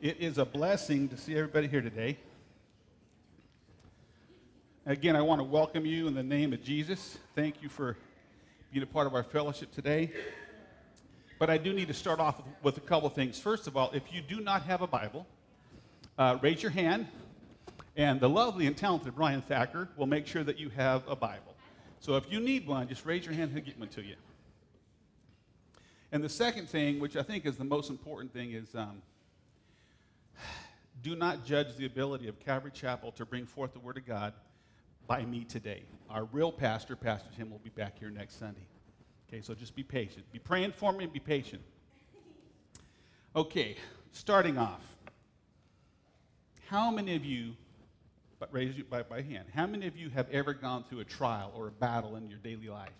It is a blessing to see everybody here today. Again, I want to welcome you in the name of Jesus. Thank you for being a part of our fellowship today. But I do need to start off with a couple things. First of all, if you do not have a Bible, uh, raise your hand, and the lovely and talented Brian Thacker will make sure that you have a Bible. So if you need one, just raise your hand, he'll get one to you. And the second thing, which I think is the most important thing, is um, do not judge the ability of Calvary Chapel to bring forth the Word of God by me today. Our real pastor, Pastor Tim, will be back here next Sunday. Okay, so just be patient. Be praying for me and be patient. Okay, starting off. How many of you, but raise you by, by hand, how many of you have ever gone through a trial or a battle in your daily life?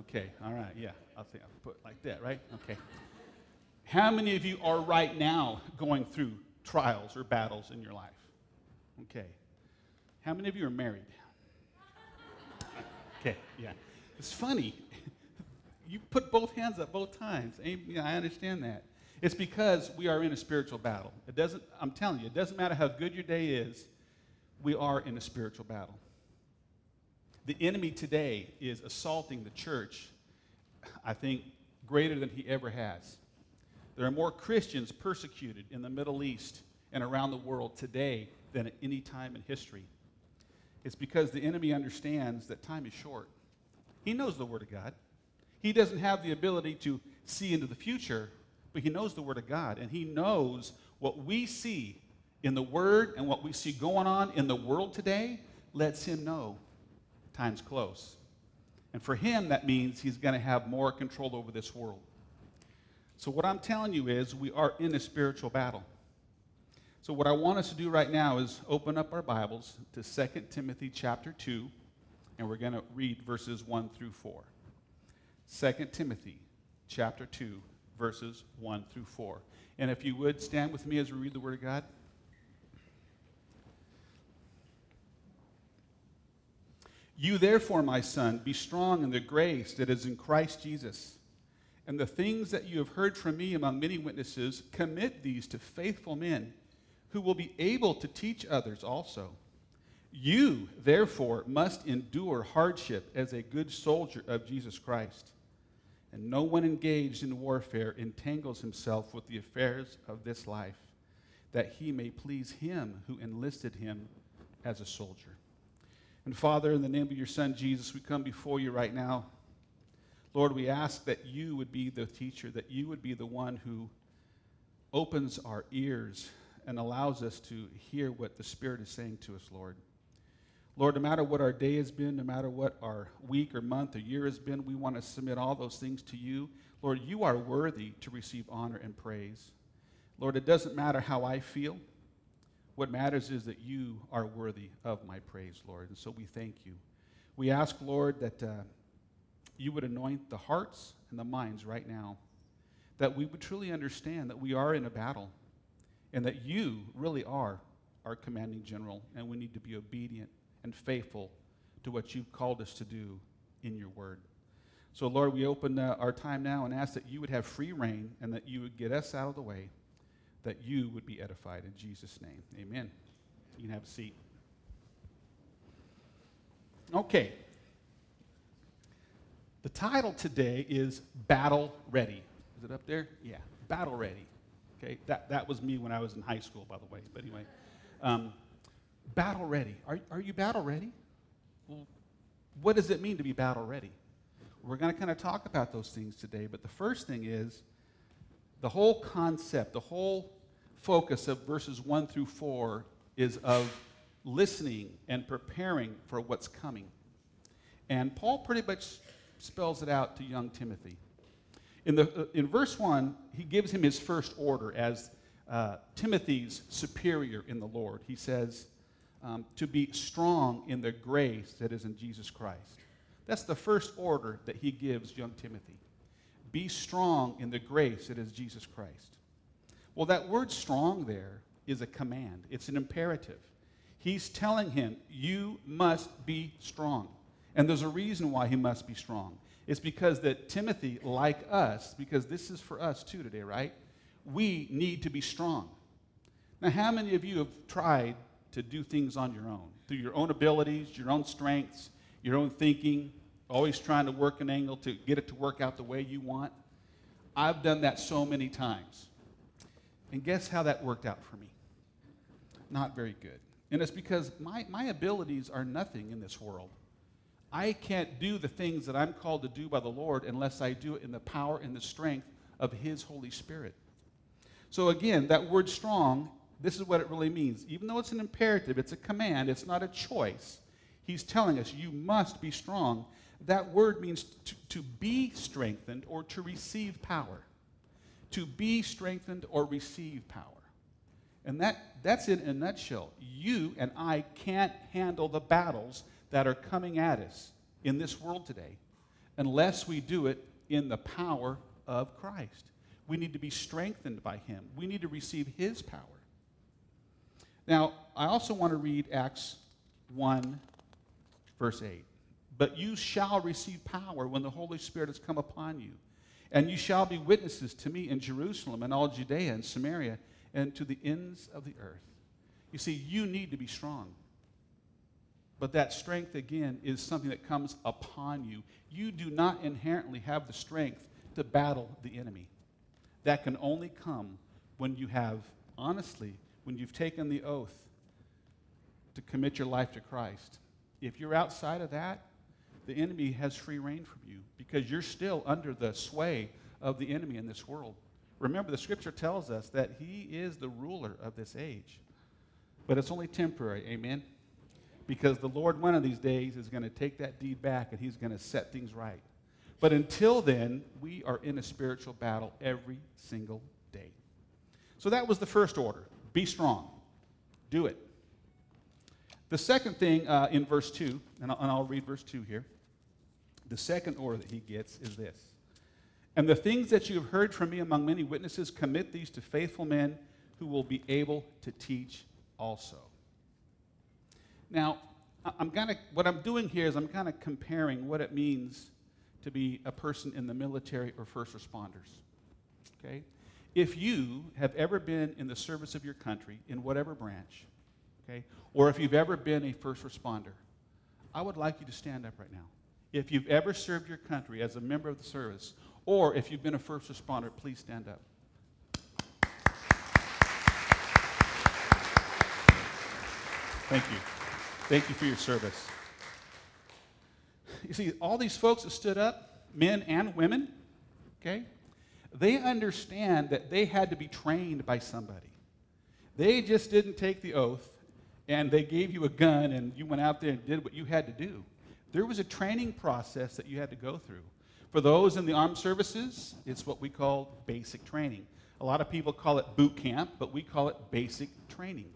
Okay, all right, yeah, I'll, think I'll put it like that, right? Okay. How many of you are right now going through trials or battles in your life? Okay. How many of you are married? Okay, yeah. It's funny. You put both hands up both times. I understand that. It's because we are in a spiritual battle. It doesn't, I'm telling you, it doesn't matter how good your day is, we are in a spiritual battle. The enemy today is assaulting the church, I think, greater than he ever has. There are more Christians persecuted in the Middle East and around the world today than at any time in history. It's because the enemy understands that time is short. He knows the Word of God. He doesn't have the ability to see into the future, but he knows the Word of God, and he knows what we see in the Word and what we see going on in the world today lets him know time's close. And for him, that means he's going to have more control over this world. So, what I'm telling you is, we are in a spiritual battle. So, what I want us to do right now is open up our Bibles to 2 Timothy chapter 2, and we're going to read verses 1 through 4. 2 Timothy chapter 2, verses 1 through 4. And if you would stand with me as we read the Word of God. You, therefore, my son, be strong in the grace that is in Christ Jesus. And the things that you have heard from me among many witnesses, commit these to faithful men who will be able to teach others also. You, therefore, must endure hardship as a good soldier of Jesus Christ. And no one engaged in warfare entangles himself with the affairs of this life, that he may please him who enlisted him as a soldier. And Father, in the name of your Son Jesus, we come before you right now. Lord, we ask that you would be the teacher, that you would be the one who opens our ears and allows us to hear what the Spirit is saying to us, Lord. Lord, no matter what our day has been, no matter what our week or month or year has been, we want to submit all those things to you. Lord, you are worthy to receive honor and praise. Lord, it doesn't matter how I feel. What matters is that you are worthy of my praise, Lord. And so we thank you. We ask, Lord, that uh, you would anoint the hearts and the minds right now, that we would truly understand that we are in a battle and that you really are our commanding general, and we need to be obedient and faithful to what you've called us to do in your word. So, Lord, we open uh, our time now and ask that you would have free rein and that you would get us out of the way that you would be edified in Jesus' name. Amen. You can have a seat. Okay. The title today is Battle Ready. Is it up there? Yeah, Battle Ready. Okay, that, that was me when I was in high school, by the way. But anyway, um, battle ready. Are, are you battle ready? Well, what does it mean to be battle ready? We're going to kind of talk about those things today, but the first thing is the whole concept, the whole focus of verses 1 through 4 is of listening and preparing for what's coming. And Paul pretty much spells it out to young Timothy. In, the, uh, in verse 1, he gives him his first order as uh, Timothy's superior in the Lord. He says, um, to be strong in the grace that is in Jesus Christ. That's the first order that he gives young Timothy. Be strong in the grace that is Jesus Christ. Well, that word strong there is a command, it's an imperative. He's telling him, You must be strong. And there's a reason why he must be strong. It's because that Timothy, like us, because this is for us too today, right? We need to be strong. Now, how many of you have tried to do things on your own, through your own abilities, your own strengths, your own thinking, always trying to work an angle to get it to work out the way you want? I've done that so many times. And guess how that worked out for me? Not very good. And it's because my, my abilities are nothing in this world. I can't do the things that I'm called to do by the Lord unless I do it in the power and the strength of His Holy Spirit. So, again, that word strong, this is what it really means. Even though it's an imperative, it's a command, it's not a choice. He's telling us, you must be strong. That word means to, to be strengthened or to receive power. To be strengthened or receive power. And that, that's it in a nutshell. You and I can't handle the battles that are coming at us in this world today unless we do it in the power of Christ. We need to be strengthened by Him, we need to receive His power. Now, I also want to read Acts 1, verse 8. But you shall receive power when the Holy Spirit has come upon you. And you shall be witnesses to me in Jerusalem and all Judea and Samaria and to the ends of the earth. You see, you need to be strong. But that strength, again, is something that comes upon you. You do not inherently have the strength to battle the enemy. That can only come when you have, honestly, when you've taken the oath to commit your life to Christ. If you're outside of that, the enemy has free rein from you because you're still under the sway of the enemy in this world. Remember, the scripture tells us that he is the ruler of this age. But it's only temporary, amen? Because the Lord, one of these days, is going to take that deed back and he's going to set things right. But until then, we are in a spiritual battle every single day. So that was the first order be strong, do it. The second thing uh, in verse 2, and I'll, and I'll read verse 2 here. The second order that he gets is this And the things that you have heard from me among many witnesses, commit these to faithful men who will be able to teach also. Now, I'm what I'm doing here is I'm kind of comparing what it means to be a person in the military or first responders. Okay? If you have ever been in the service of your country in whatever branch, okay, or if you've ever been a first responder, I would like you to stand up right now. If you've ever served your country as a member of the service, or if you've been a first responder, please stand up. Thank you. Thank you for your service. You see, all these folks that stood up, men and women, okay, they understand that they had to be trained by somebody. They just didn't take the oath and they gave you a gun and you went out there and did what you had to do. There was a training process that you had to go through. For those in the armed services, it's what we call basic training. A lot of people call it boot camp, but we call it basic training.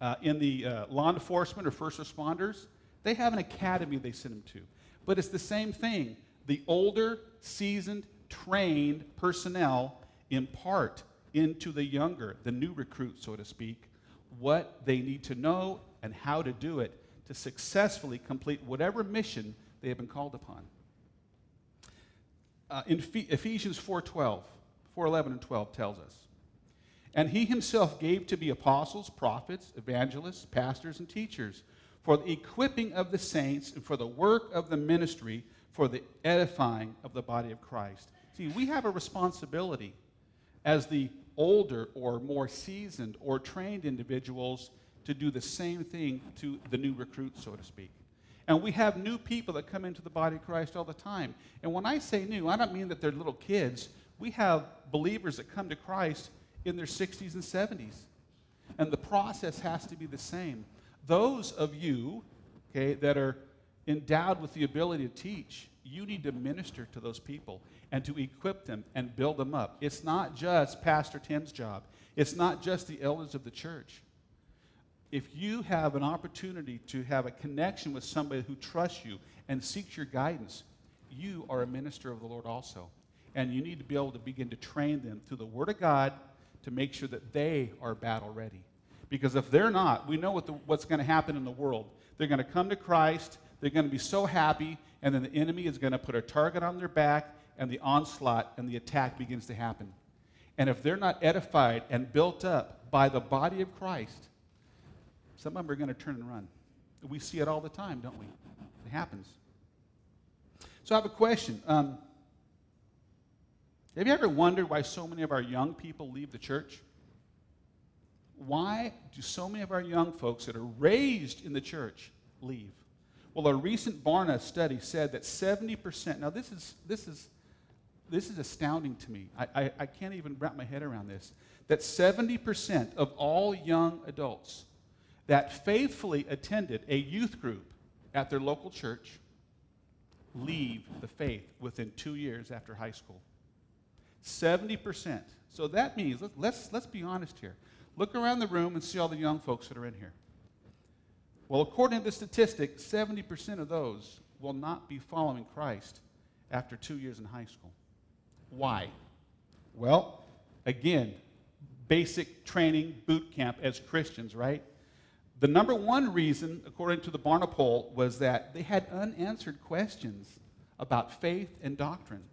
Uh, in the uh, law enforcement or first responders, they have an academy they send them to. But it's the same thing. The older, seasoned, trained personnel impart into the younger, the new recruit, so to speak, what they need to know and how to do it to successfully complete whatever mission they have been called upon. Uh, in Ephesians 4:12, 4:11 and 12 tells us, and he himself gave to be apostles, prophets, evangelists, pastors, and teachers for the equipping of the saints and for the work of the ministry for the edifying of the body of Christ. See, we have a responsibility as the older or more seasoned or trained individuals to do the same thing to the new recruits, so to speak. And we have new people that come into the body of Christ all the time. And when I say new, I don't mean that they're little kids. We have believers that come to Christ in their 60s and 70s. And the process has to be the same. Those of you, okay, that are endowed with the ability to teach, you need to minister to those people and to equip them and build them up. It's not just Pastor Tim's job, it's not just the elders of the church. If you have an opportunity to have a connection with somebody who trusts you and seeks your guidance, you are a minister of the Lord also. And you need to be able to begin to train them through the Word of God to make sure that they are battle ready. Because if they're not, we know what the, what's going to happen in the world. They're going to come to Christ, they're going to be so happy, and then the enemy is going to put a target on their back, and the onslaught and the attack begins to happen. And if they're not edified and built up by the body of Christ, some of them are going to turn and run. We see it all the time, don't we? It happens. So I have a question. Um, have you ever wondered why so many of our young people leave the church? Why do so many of our young folks that are raised in the church leave? Well, a recent Barna study said that 70%, now this is, this is, this is astounding to me. I, I, I can't even wrap my head around this. That 70% of all young adults that faithfully attended a youth group at their local church leave the faith within two years after high school. 70%. So that means, let's, let's be honest here. Look around the room and see all the young folks that are in here. Well, according to the statistic, 70% of those will not be following Christ after two years in high school. Why? Well, again, basic training boot camp as Christians, right? The number one reason, according to the Barna poll, was that they had unanswered questions about faith and doctrine,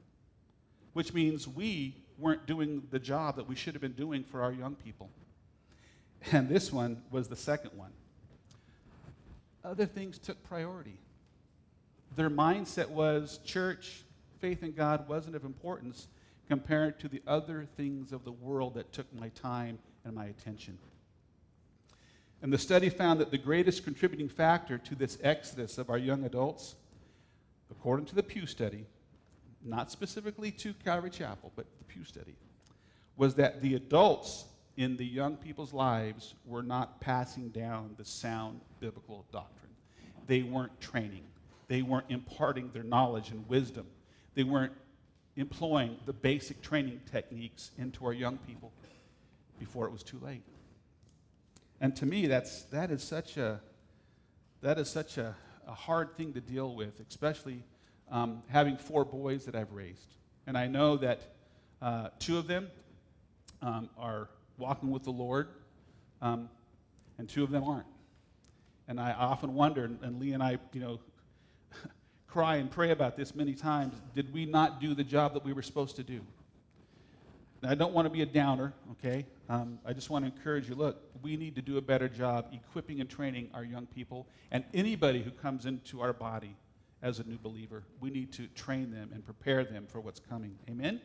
which means we weren't doing the job that we should have been doing for our young people. And this one was the second one. Other things took priority. Their mindset was church, faith in God wasn't of importance compared to the other things of the world that took my time and my attention. And the study found that the greatest contributing factor to this exodus of our young adults, according to the Pew study, not specifically to Calvary Chapel, but the Pew study, was that the adults in the young people's lives were not passing down the sound biblical doctrine. They weren't training, they weren't imparting their knowledge and wisdom, they weren't employing the basic training techniques into our young people before it was too late. And to me, that's, that is such a, that is such a, a hard thing to deal with, especially um, having four boys that I've raised. And I know that uh, two of them um, are walking with the Lord, um, and two of them aren't. And I often wonder, and Lee and I, you know, cry and pray about this many times did we not do the job that we were supposed to do? Now, I don't want to be a downer, okay? Um, I just want to encourage you look, we need to do a better job equipping and training our young people and anybody who comes into our body as a new believer. We need to train them and prepare them for what's coming. Amen?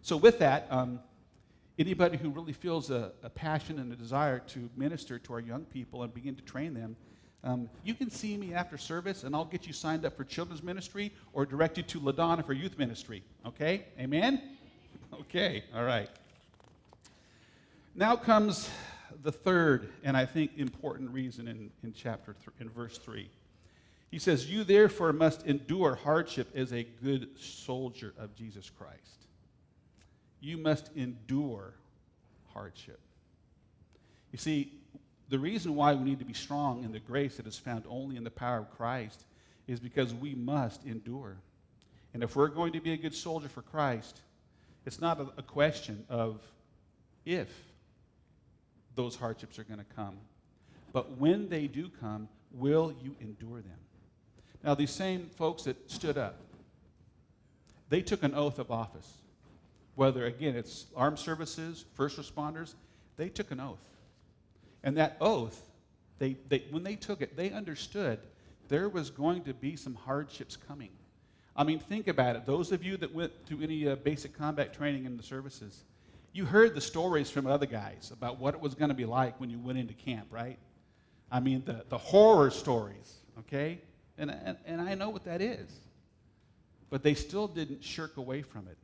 So, with that, um, anybody who really feels a, a, passion and a desire to minister to our young people and begin to train them, um, you can see me after service and I'll get you signed up for children's ministry or direct you to LaDonna for youth ministry. Okay? Amen? Okay, all right. Now comes the third and I think important reason in, in chapter th- in verse 3. He says, You therefore must endure hardship as a good soldier of Jesus Christ. You must endure hardship. You see, the reason why we need to be strong in the grace that is found only in the power of Christ is because we must endure. And if we're going to be a good soldier for Christ, it's not a, question of if those hardships are going to come, but when they do come, will you endure them? Now, these same folks that stood up, they took an oath of office. Whether, again, it's armed services, first responders, they took an oath. And that oath, they, they, when they took it, they understood there was going to be some hardships coming. I mean, think about it. Those of you that went through any uh, basic combat training in the services, you heard the stories from other guys about what it was going to be like when you went into camp, right? I mean, the, the horror stories, okay? And, and, and I know what that is. But they still didn't shirk away from it.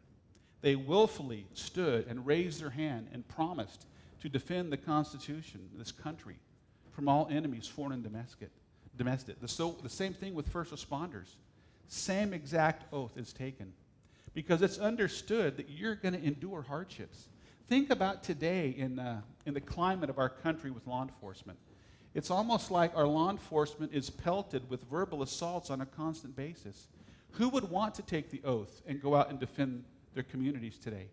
They willfully stood and raised their hand and promised to defend the Constitution, this country, from all enemies, foreign and domestic. domestic. The, so, the same thing with first responders. Same exact oath is taken because it's understood that you're going to endure hardships. Think about today in, uh, in the climate of our country with law enforcement. It's almost like our law enforcement is pelted with verbal assaults on a constant basis. Who would want to take the oath and go out and defend their communities today?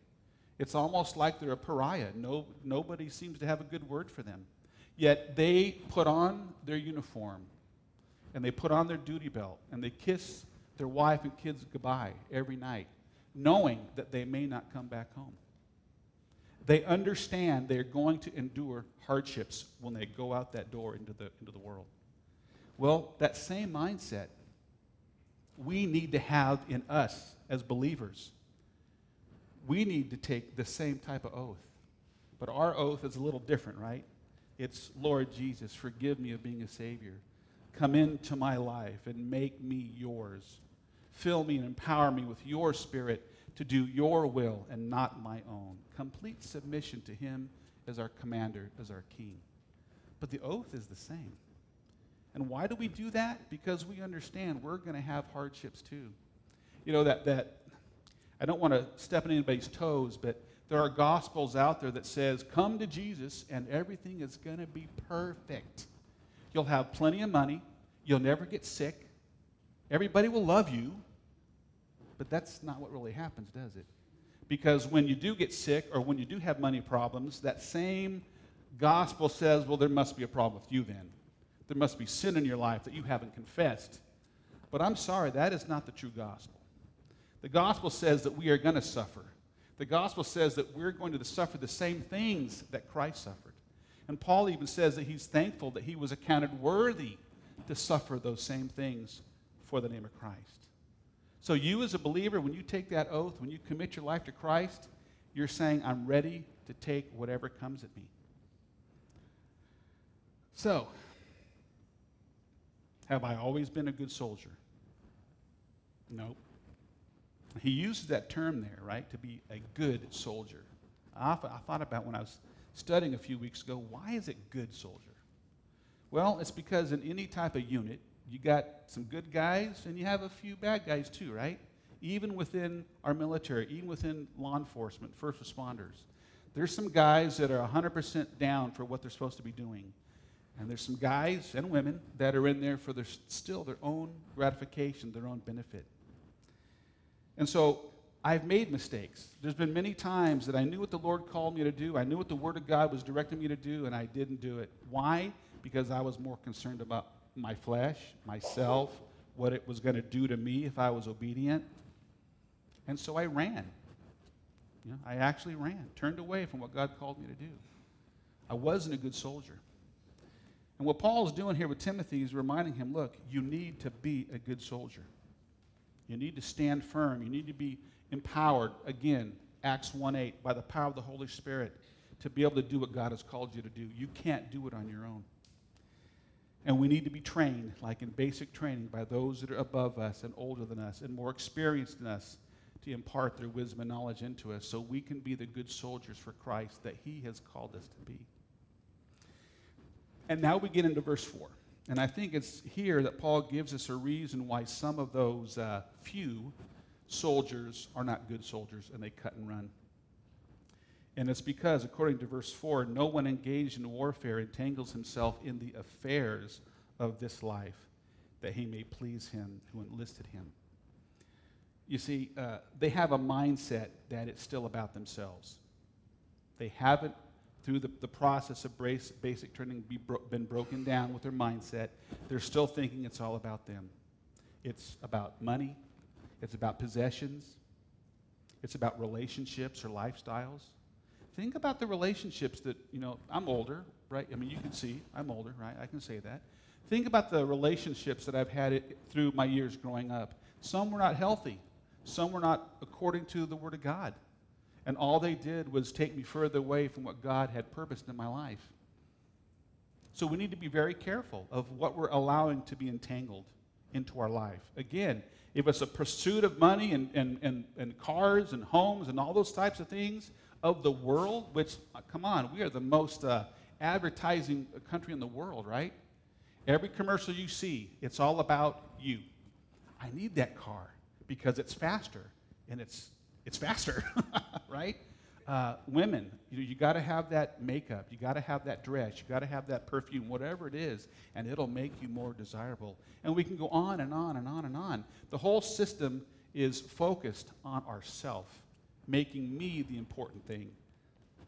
It's almost like they're a pariah. No, nobody seems to have a good word for them. Yet they put on their uniform and they put on their duty belt and they kiss their wife and kids goodbye every night, knowing that they may not come back home. They understand they're going to endure hardships when they go out that door into the, into the world. Well, that same mindset we need to have in us as believers. We need to take the same type of oath. But our oath is a little different, right? It's, Lord Jesus, forgive me of being a Savior. Come into my life and make me yours. Fill me and empower me with your Spirit to do your will and not my own. Complete submission to Him as our commander, as our king. But the oath is the same. And why do we do that? Because we understand we're going to have hardships too. You know, that, that I don't want to step on anybody's toes, but there are gospels out there that says, come to Jesus and everything is going to be perfect. You'll have plenty of money. You'll never get sick. Everybody will love you. But that's not what really happens, does it? Because when you do get sick or when you do have money problems, that same gospel says, well, there must be a problem with you then. There must be sin in your life that you haven't confessed. But I'm sorry, that is not the true gospel. The gospel says that we are going to suffer. The gospel says that we're going to suffer the same things that Christ suffered. And Paul even says that he's thankful that he was accounted worthy to suffer those same things for the name of Christ. So, you as a believer, when you take that oath, when you commit your life to Christ, you're saying, I'm ready to take whatever comes at me. So, have I always been a good soldier? Nope. He uses that term there, right, to be a good soldier. I, thought about when I was studying a few weeks ago, why is it good soldier? Well, it's because in any type of unit, you got some good guys and you have a few bad guys too, right? Even within our military, even within law enforcement, first responders. There's some guys that are 100% down for what they're supposed to be doing. And there's some guys and women that are in there for their, still their own gratification, their own benefit. And so I've made mistakes. There's been many times that I knew what the Lord called me to do. I knew what the Word of God was directing me to do, and I didn't do it. Why? Because I was more concerned about my flesh, myself, what it was going to do to me if I was obedient. And so I ran. You know, I actually ran, turned away from what God called me to do. I wasn't a good soldier. And what Paul is doing here with Timothy is reminding him look, you need to be a good soldier. You need to stand firm. You need to be empowered, again, Acts 1 8, by the power of the Holy Spirit to be able to do what God has called you to do. You can't do it on your own. And we need to be trained, like in basic training, by those that are above us and older than us and more experienced than us to impart their wisdom and knowledge into us so we can be the good soldiers for Christ that He has called us to be. And now we get into verse 4. And I think it's here that Paul gives us a reason why some of those uh, few soldiers are not good soldiers and they cut and run. And it's because, according to verse 4, no one engaged in warfare entangles himself in the affairs of this life that he may please him who enlisted him. You see, uh, they have a mindset that it's still about themselves. They haven't, through the, the process of brace, basic training, be bro- been broken down with their mindset. They're still thinking it's all about them. It's about money, it's about possessions, it's about relationships or lifestyles think about the relationships that, you know, I'm older, right? I mean, you can see I'm older, right? I can say that. Think about the relationships that I've had it through my years growing up. Some were not healthy, some were not according to the Word of God. And all they did was take me further away from what God had purposed in my life. So we need to be very careful of what we're allowing to be entangled into our life. Again, if it's a pursuit of money and, and, and, and cars and homes and all those types of things, of the world, which, uh, come on, we are the most uh, advertising country in the world, right? Every commercial you see, it's all about you. I need that car because it's faster and it's, it's faster, right? Uh, women, you, you got to have that makeup, you got to have that dress, you got to have that perfume, whatever it is, and it'll make you more desirable. And we can go on and on and on and on. The whole system is focused on ourself making me the important thing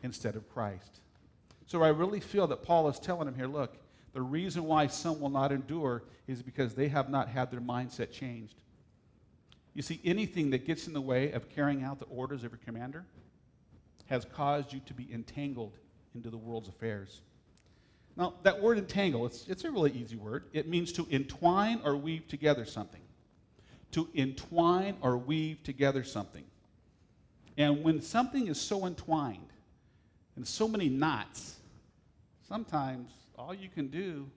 instead of Christ. So I really feel that Paul is telling him here look, the reason why some will not endure is because they have not had their mindset changed. You see, anything that gets in the way of carrying out the orders of your commander, has caused you to be entangled into the world's affairs. Now, that word entangle, it's, it's a really easy word. It means to entwine or weave together something. To entwine or weave together something. And when something is so entwined and so many knots, sometimes all you can do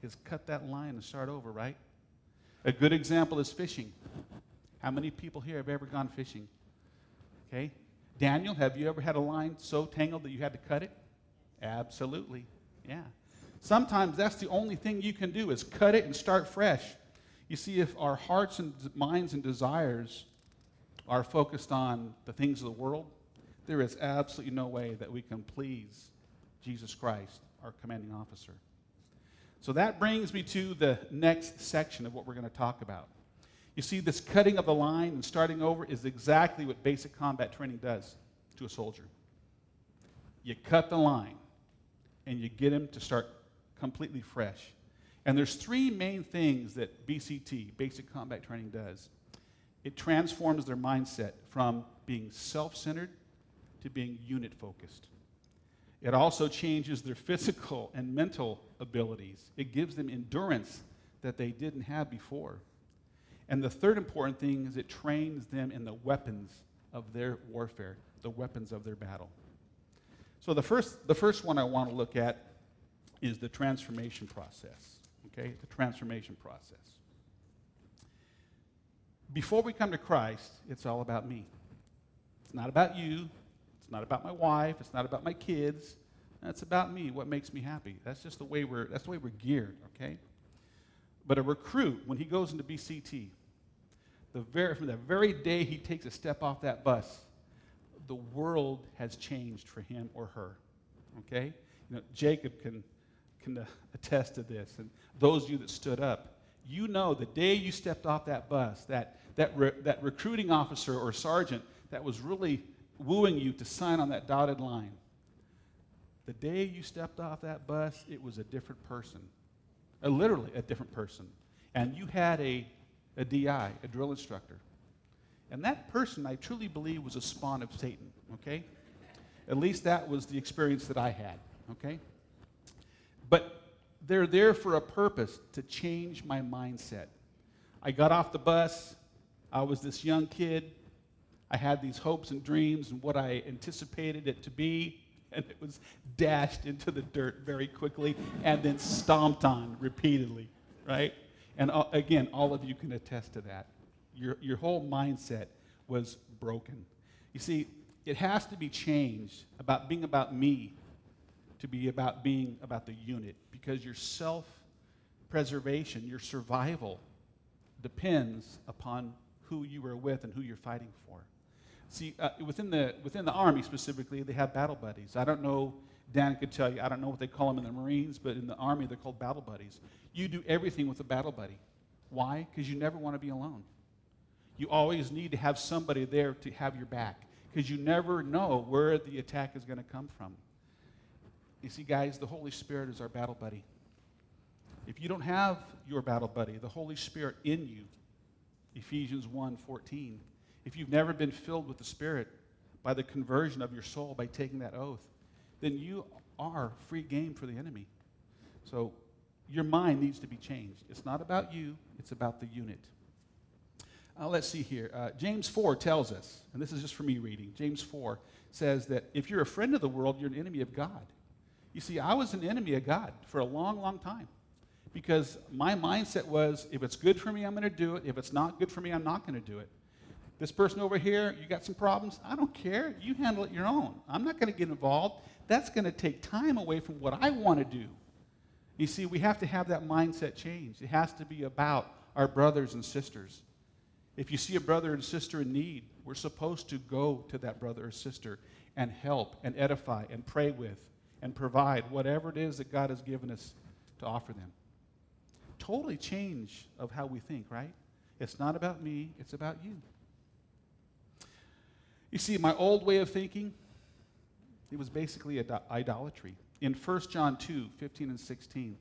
is cut that line and start over, right? A good example is fishing. How many people here have ever gone fishing? Okay. Daniel, have you ever had a line so tangled that you had to cut it? Absolutely. Yeah. Sometimes that's the only thing you can do is cut it and start fresh. You see, if our hearts and minds and desires are focused on the things of the world, there is absolutely no way that we can please Jesus Christ, our commanding officer. So that brings me to the next section of what we're going to talk about. You see, this cutting of the line and starting over is exactly what basic combat training does to a soldier. You cut the line and you get him to start completely fresh. And there's three main things that BCT, basic combat training, does. It transforms their mindset from being self-centered to being unit focused. It also changes their physical and mental abilities. It gives them endurance that they didn't have before. And the third important thing is it trains them in the weapons of their warfare, the weapons of their battle. So the first, the first one I want to look at is the transformation process. Okay, the transformation process. Before we come to Christ, it's all about me. It's not about you. It's not about my wife. It's not about my kids. It's about me. What makes me happy? That's just the way we're. That's the way we're geared. Okay. But a recruit, when he goes into BCT, the very, from the very day he takes a step off that bus, the world has changed for him or her. Okay? You know, Jacob can, can attest to this. And those of you that stood up, you know the day you stepped off that bus, that, that, re, that recruiting officer or sergeant that was really wooing you to sign on that dotted line, the day you stepped off that bus, it was a different person a, literally a different person, and you had a, a DI, a drill instructor. And that person, I truly believe, was a spawn of Satan, okay? At least that was the experience that I had, okay? But they're there for a purpose to change my mindset. I got off the bus. I was this young kid. I had these hopes and dreams and what I anticipated it to be and it was dashed into the dirt very quickly and then stomped on repeatedly, right? And uh, again, all of you can attest to that. Your, your whole mindset was broken. You see, it has to be changed about being about me to be about being about the unit because your self preservation, your survival depends upon who you are with and who you're fighting for. See, uh, within, the, within the Army specifically, they have battle buddies. I don't know, Dan could tell you, I don't know what they call them in the Marines, but in the Army, they're called battle buddies. You do everything with a battle buddy. Why? Because you never want to be alone. You always need to have somebody there to have your back because you never know where the attack is going to come from. You see, guys, the Holy Spirit is our battle buddy. If you don't have your battle buddy, the Holy Spirit in you, Ephesians 1 14, if you've never been filled with the Spirit by the conversion of your soul by taking that oath, then you are free game for the enemy. So your mind needs to be changed. It's not about you, it's about the unit. Uh, let's see here. Uh, James 4 tells us, and this is just for me reading, James 4 says that if you're a friend of the world, you're an enemy of God. You see, I was an enemy of God for a long, long time because my mindset was if it's good for me, I'm going to do it. If it's not good for me, I'm not going to do it. This person over here, you got some problems? I don't care. You handle it your own. I'm not going to get involved. That's going to take time away from what I want to do. You see, we have to have that mindset change. It has to be about our brothers and sisters. If you see a brother and sister in need, we're supposed to go to that brother or sister and help and edify and pray with and provide whatever it is that God has given us to offer them. Totally change of how we think, right? It's not about me, it's about you. You see, my old way of thinking, it was basically idolatry. In 1 John 2 15 and 16,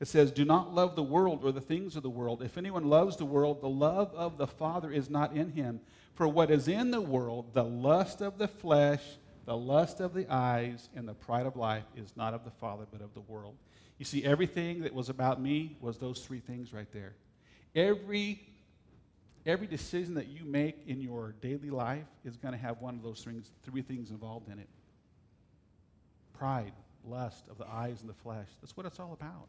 it says, Do not love the world or the things of the world. If anyone loves the world, the love of the Father is not in him. For what is in the world, the lust of the flesh, The lust of the eyes and the pride of life is not of the Father, but of the world. You see, everything that was about me was those three things right there. Every, every decision that you make in your daily life is going to have one of those things, three things involved in it pride, lust of the eyes and the flesh. That's what it's all about.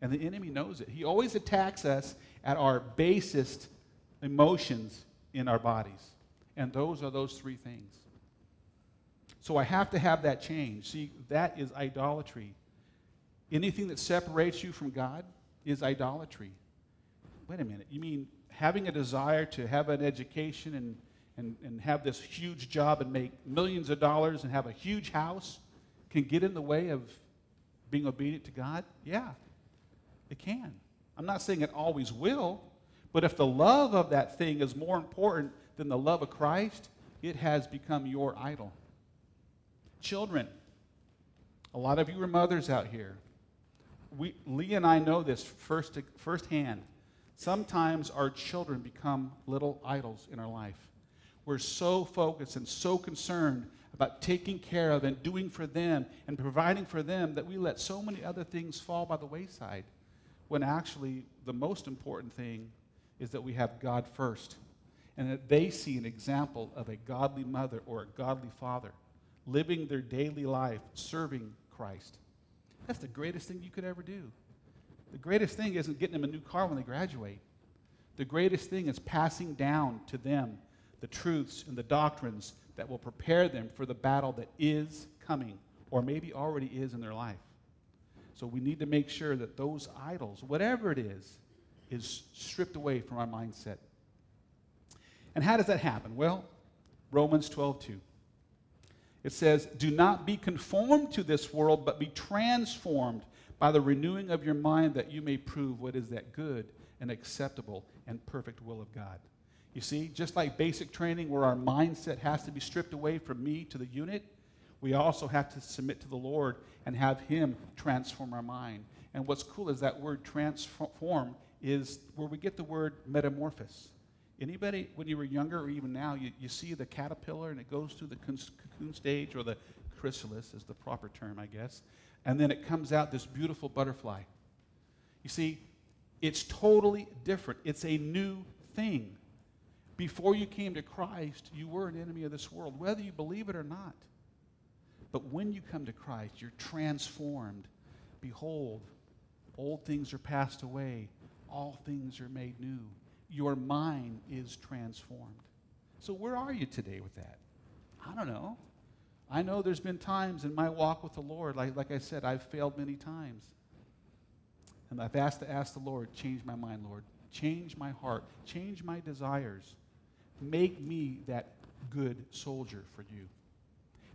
And the enemy knows it. He always attacks us at our basest emotions in our bodies. And those are those three things. So I have to have that change. See, that is idolatry. Anything that separates you from God is idolatry. Wait a minute. You mean having a desire to have an education and, and, and have this huge job and make millions of dollars and have a huge house can get in the way of being obedient to God? Yeah, it can. I'm not saying it always will, but if the love of that thing is more important than the love of Christ, it has become your idol. Children, a lot of you are mothers out here. We, Lee and I know this first, firsthand. Sometimes our children become little idols in our life. We're so focused and so concerned about taking care of and doing for them and providing for them that we let so many other things fall by the wayside when actually the most important thing is that we have God first and that they see an example of a godly mother or a godly father living their daily life serving Christ. That's the greatest thing you could ever do. The greatest thing isn't getting them a new car when they graduate. The greatest thing is passing down to them the truths and the doctrines that will prepare them for the battle that is coming or maybe already is in their life. So we need to make sure that those idols, whatever it is, is stripped away from our mindset. And how does that happen? Well, Romans 12, 2. It says, Do not be conformed to this world, but be transformed by the renewing of your mind that you may prove what is that good and acceptable and perfect will of God. You see, just like basic training, where our mindset has to be stripped away from me to the unit, we also have to submit to the Lord and have Him transform our mind. And what's cool is that word transform is where we get the word metamorphosis. Anybody, when you were younger or even now, you, you see the caterpillar and it goes through the cocoon stage, or the chrysalis is the proper term, I guess, and then it comes out this beautiful butterfly. You see, it's totally different. It's a new thing. Before you came to Christ, you were an enemy of this world, whether you believe it or not. But when you come to Christ, you're transformed. Behold, old things are passed away, all things are made new. Your mind is transformed. So, where are you today with that? I don't know. I know there's been times in my walk with the Lord, like, like I said, I've failed many times. And I've asked to ask the Lord, change my mind, Lord. Change my heart. Change my desires. Make me that good soldier for you.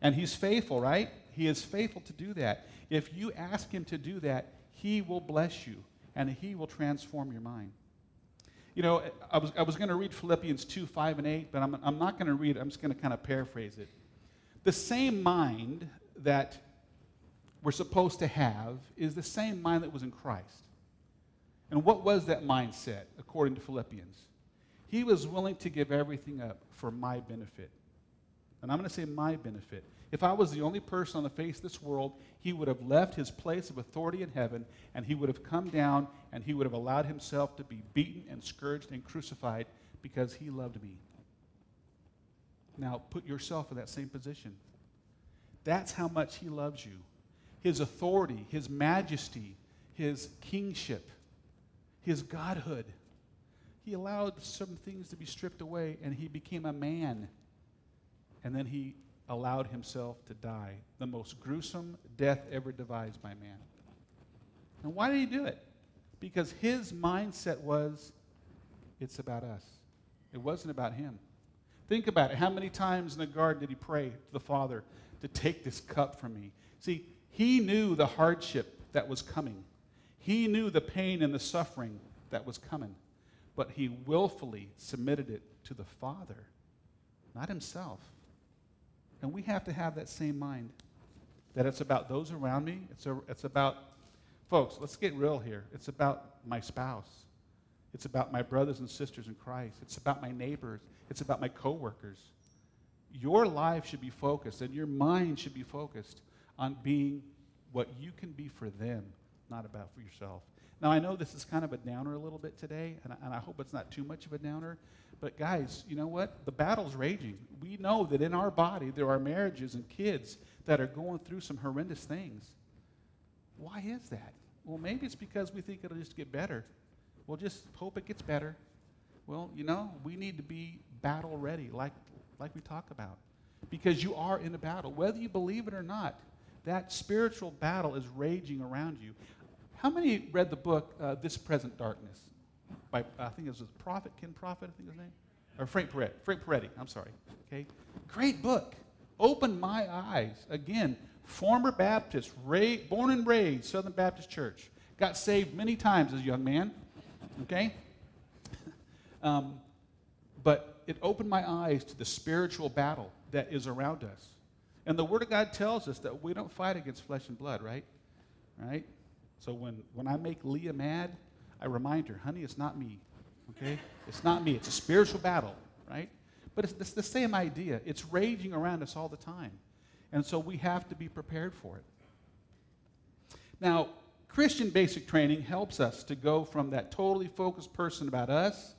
And he's faithful, right? He is faithful to do that. If you ask him to do that, he will bless you and he will transform your mind. You know, I was, I was going to read Philippians 2 5 and 8, but I'm, I'm not going to read it. I'm just going to kind of paraphrase it. The same mind that we're supposed to have is the same mind that was in Christ. And what was that mindset, according to Philippians? He was willing to give everything up for my benefit. And I'm going to say my benefit. If I was the only person on the face of this world, he would have left his place of authority in heaven and he would have come down and he would have allowed himself to be beaten and scourged and crucified because he loved me. Now, put yourself in that same position. That's how much he loves you. His authority, his majesty, his kingship, his godhood. He allowed some things to be stripped away and he became a man. And then he allowed himself to die, the most gruesome death ever devised by man. And why did he do it? Because his mindset was it's about us, it wasn't about him. Think about it. How many times in the garden did he pray to the Father to take this cup from me? See, he knew the hardship that was coming, he knew the pain and the suffering that was coming, but he willfully submitted it to the Father, not himself. And we have to have that same mind that it's about those around me. It's, a, it's about, folks, let's get real here. It's about my spouse. It's about my brothers and sisters in Christ. It's about my neighbors. It's about my coworkers. Your life should be focused and your mind should be focused on being what you can be for them, not about for yourself. Now, I know this is kind of a downer a little bit today, and I, and I hope it's not too much of a downer. But, guys, you know what? The battle's raging. We know that in our body there are marriages and kids that are going through some horrendous things. Why is that? Well, maybe it's because we think it'll just get better. We'll just hope it gets better. Well, you know, we need to be battle ready, like, like we talk about. Because you are in a battle. Whether you believe it or not, that spiritual battle is raging around you. How many read the book uh, This Present Darkness? By I think it was Prophet Ken Prophet, I think his name, or Frank Peretti. Frank Peretti. I'm sorry. Okay, great book. Opened my eyes again. Former Baptist, ra- born and raised Southern Baptist Church. Got saved many times as a young man. Okay, um, but it opened my eyes to the spiritual battle that is around us. And the Word of God tells us that we don't fight against flesh and blood, right? Right? So when, when I make Leah mad, I remind her, honey, it's not me. Okay? It's not me. It's a spiritual battle, right? But it's, it's the same idea. It's raging around us all the time. And so we have to be prepared for it. Now, Christian basic training helps us to go from that totally focused person about us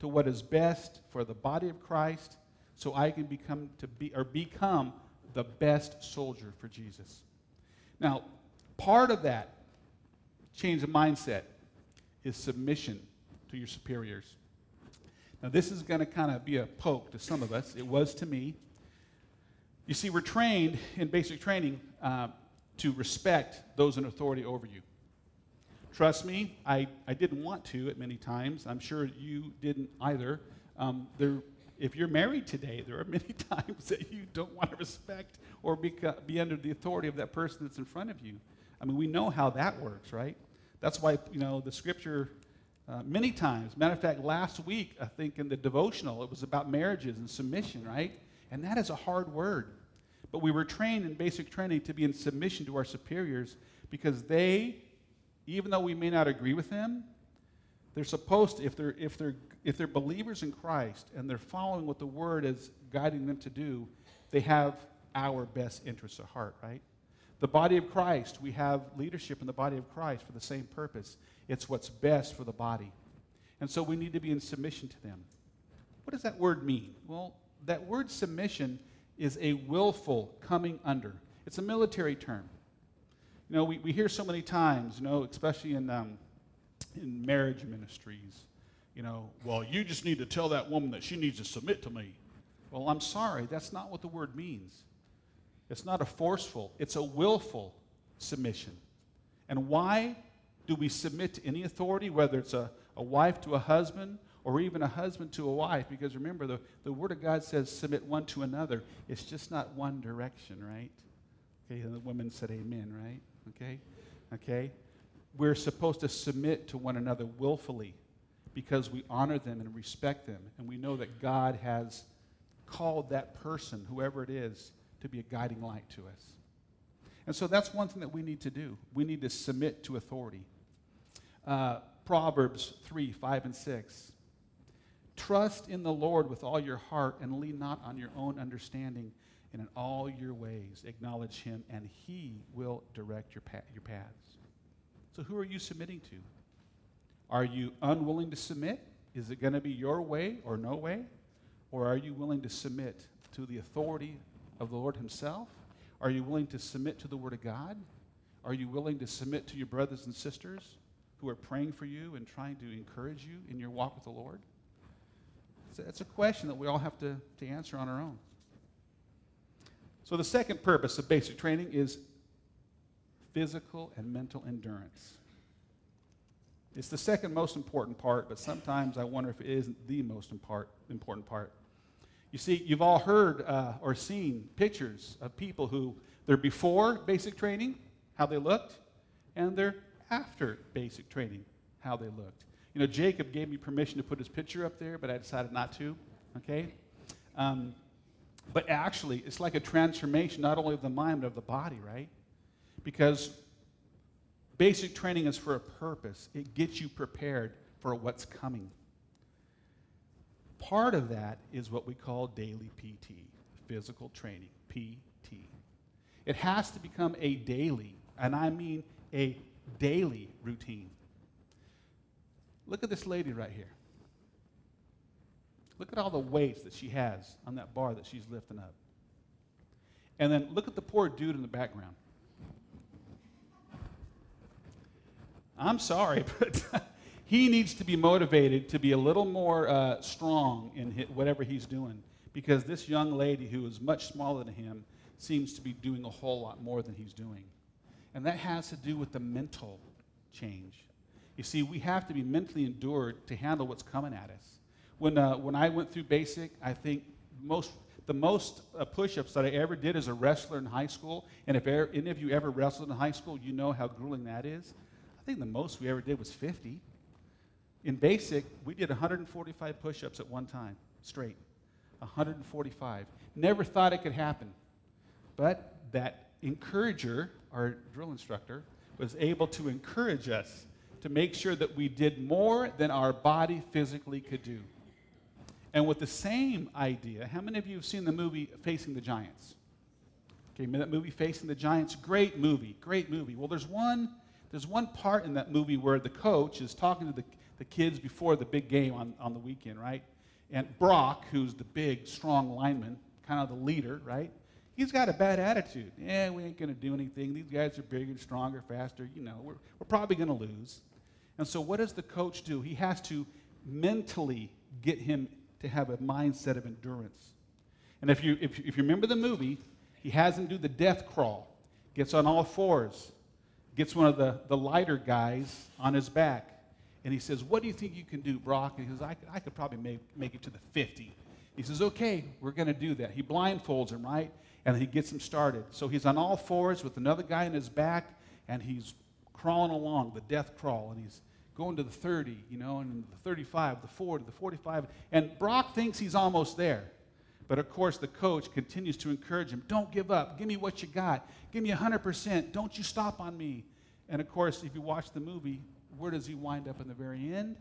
to what is best for the body of Christ so I can become to be or become the best soldier for Jesus. Now, part of that change of mindset is submission to your superiors. Now, this is going to kind of be a poke to some of us. It was to me. You see, we're trained in basic training uh, to respect those in authority over you. Trust me, I, I didn't want to at many times. I'm sure you didn't either. Um, there, if you're married today, there are many times that you don't want to respect or be, be under the authority of that person that's in front of you. I mean, we know how that works, right? That's why, you know, the scripture uh, many times, matter of fact, last week, I think in the devotional, it was about marriages and submission, right? And that is a hard word. But we were trained in basic training to be in submission to our superiors because they even though we may not agree with them, they're supposed to, if they're, if they're, if they're believers in Christ and they're following what the Word is guiding them to do, they have our best interests at heart, right? The body of Christ, we have leadership in the body of Christ for the same purpose. It's what's best for the body. And so we need to be in submission to them. What does that word mean? Well, that word submission is a willful coming under. It's a military term. You know, we, we hear so many times, you know, especially in, um, in marriage ministries, you know, well, you just need to tell that woman that she needs to submit to me. Well, I'm sorry, that's not what the word means. It's not a forceful, it's a willful submission. And why do we submit to any authority, whether it's a, a wife to a husband or even a husband to a wife? Because remember, the, the Word of God says submit one to another. It's just not one direction, right? Okay, and the women said amen, right? okay? Okay? We're supposed to submit to one another willfully because we honor them and respect them. And we know that God has called that person, whoever it is, to be a guiding light to us. And so that's one thing that we need to do. We need to submit to authority. Uh, Proverbs 3 5 and 6. Trust in the Lord with all your heart and lean not on your own understanding and in all your ways acknowledge him, and he will direct your, path, your paths. So, who are you submitting to? Are you unwilling to submit? Is it going to be your way or no way? Or are you willing to submit to the authority of the Lord Himself? Are you willing to submit to the Word of God? Are you willing to submit to your brothers and sisters who are praying for you and trying to encourage you in your walk with the Lord? It's a, a question that we all have to, to answer on our own. So, the second purpose of basic training is physical and mental endurance. It's the second most important part, but sometimes I wonder if it isn't the most important part. You see, you've all heard uh, or seen pictures of people who they're before basic training, how they looked, and they're after basic training, how they looked. You know, Jacob gave me permission to put his picture up there, but I decided not to. Okay? Um, but actually, it's like a transformation, not only of the mind, but of the body, right? Because basic training is for a purpose, it gets you prepared for what's coming. Part of that is what we call daily PT, physical training, PT. It has to become a daily, and I mean a daily routine. Look at this lady right here. Look at all the weights that she has on that bar that she's lifting up. And then look at the poor dude in the background. I'm sorry, but he needs to be motivated to be a little more uh, strong in whatever he's doing because this young lady who is much smaller than him seems to be doing a whole lot more than he's doing. And that has to do with the mental change. You see, we have to be mentally endured to handle what's coming at us. When, uh, when I went through basic, I think most, the most uh, push ups that I ever did as a wrestler in high school, and if er, any of you ever wrestled in high school, you know how grueling that is. I think the most we ever did was 50. In basic, we did 145 push ups at one time, straight. 145. Never thought it could happen. But that encourager, our drill instructor, was able to encourage us to make sure that we did more than our body physically could do. And with the same idea, how many of you have seen the movie Facing the Giants? Okay, that movie Facing the Giants, great movie, great movie. Well, there's one, there's one part in that movie where the coach is talking to the, the kids before the big game on, on the weekend, right? And Brock, who's the big, strong lineman, kind of the leader, right? He's got a bad attitude. Yeah, we ain't going to do anything. These guys are bigger, stronger, faster. You know, we're, we're probably going to lose. And so, what does the coach do? He has to mentally get him to have a mindset of endurance. And if you, if, if you remember the movie, he has him do the death crawl, gets on all fours, gets one of the, the lighter guys on his back, and he says, What do you think you can do, Brock? And he says, I, I could probably make, make it to the 50. He says, Okay, we're going to do that. He blindfolds him, right? And he gets him started. So he's on all fours with another guy in his back, and he's crawling along, the death crawl, and he's going to the 30, you know, and the 35, the 40, the 45. And Brock thinks he's almost there. But of course, the coach continues to encourage him don't give up. Give me what you got. Give me 100%. Don't you stop on me. And of course, if you watch the movie, where does he wind up in the very end?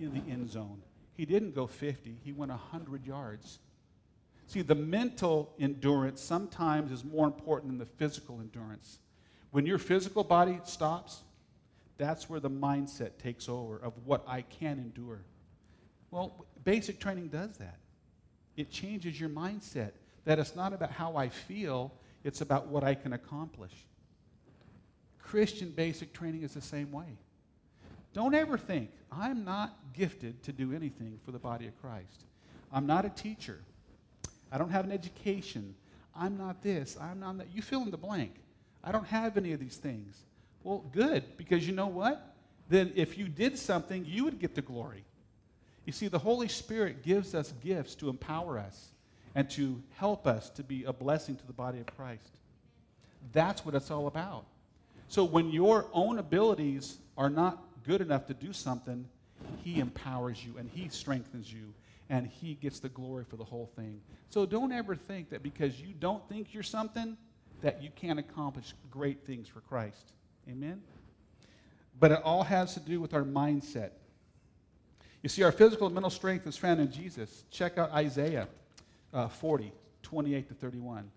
In the end zone. He didn't go 50, he went 100 yards. See, the mental endurance sometimes is more important than the physical endurance. When your physical body stops, that's where the mindset takes over of what I can endure. Well, basic training does that. It changes your mindset that it's not about how I feel, it's about what I can accomplish. Christian basic training is the same way. Don't ever think, I'm not gifted to do anything for the body of Christ. I'm not a teacher. I don't have an education. I'm not this. I'm not that. You fill in the blank. I don't have any of these things. Well, good, because you know what? Then if you did something, you would get the glory. You see, the Holy Spirit gives us gifts to empower us and to help us to be a blessing to the body of Christ. That's what it's all about. So when your own abilities are not good enough to do something, He empowers you and He strengthens you and He gets the glory for the whole thing. So don't ever think that because you don't think you're something, that you can't accomplish great things for Christ. Amen? But it all has to do with our mindset. You see, our physical and mental strength is found in Jesus. Check out Isaiah uh, 40, 28 to 31.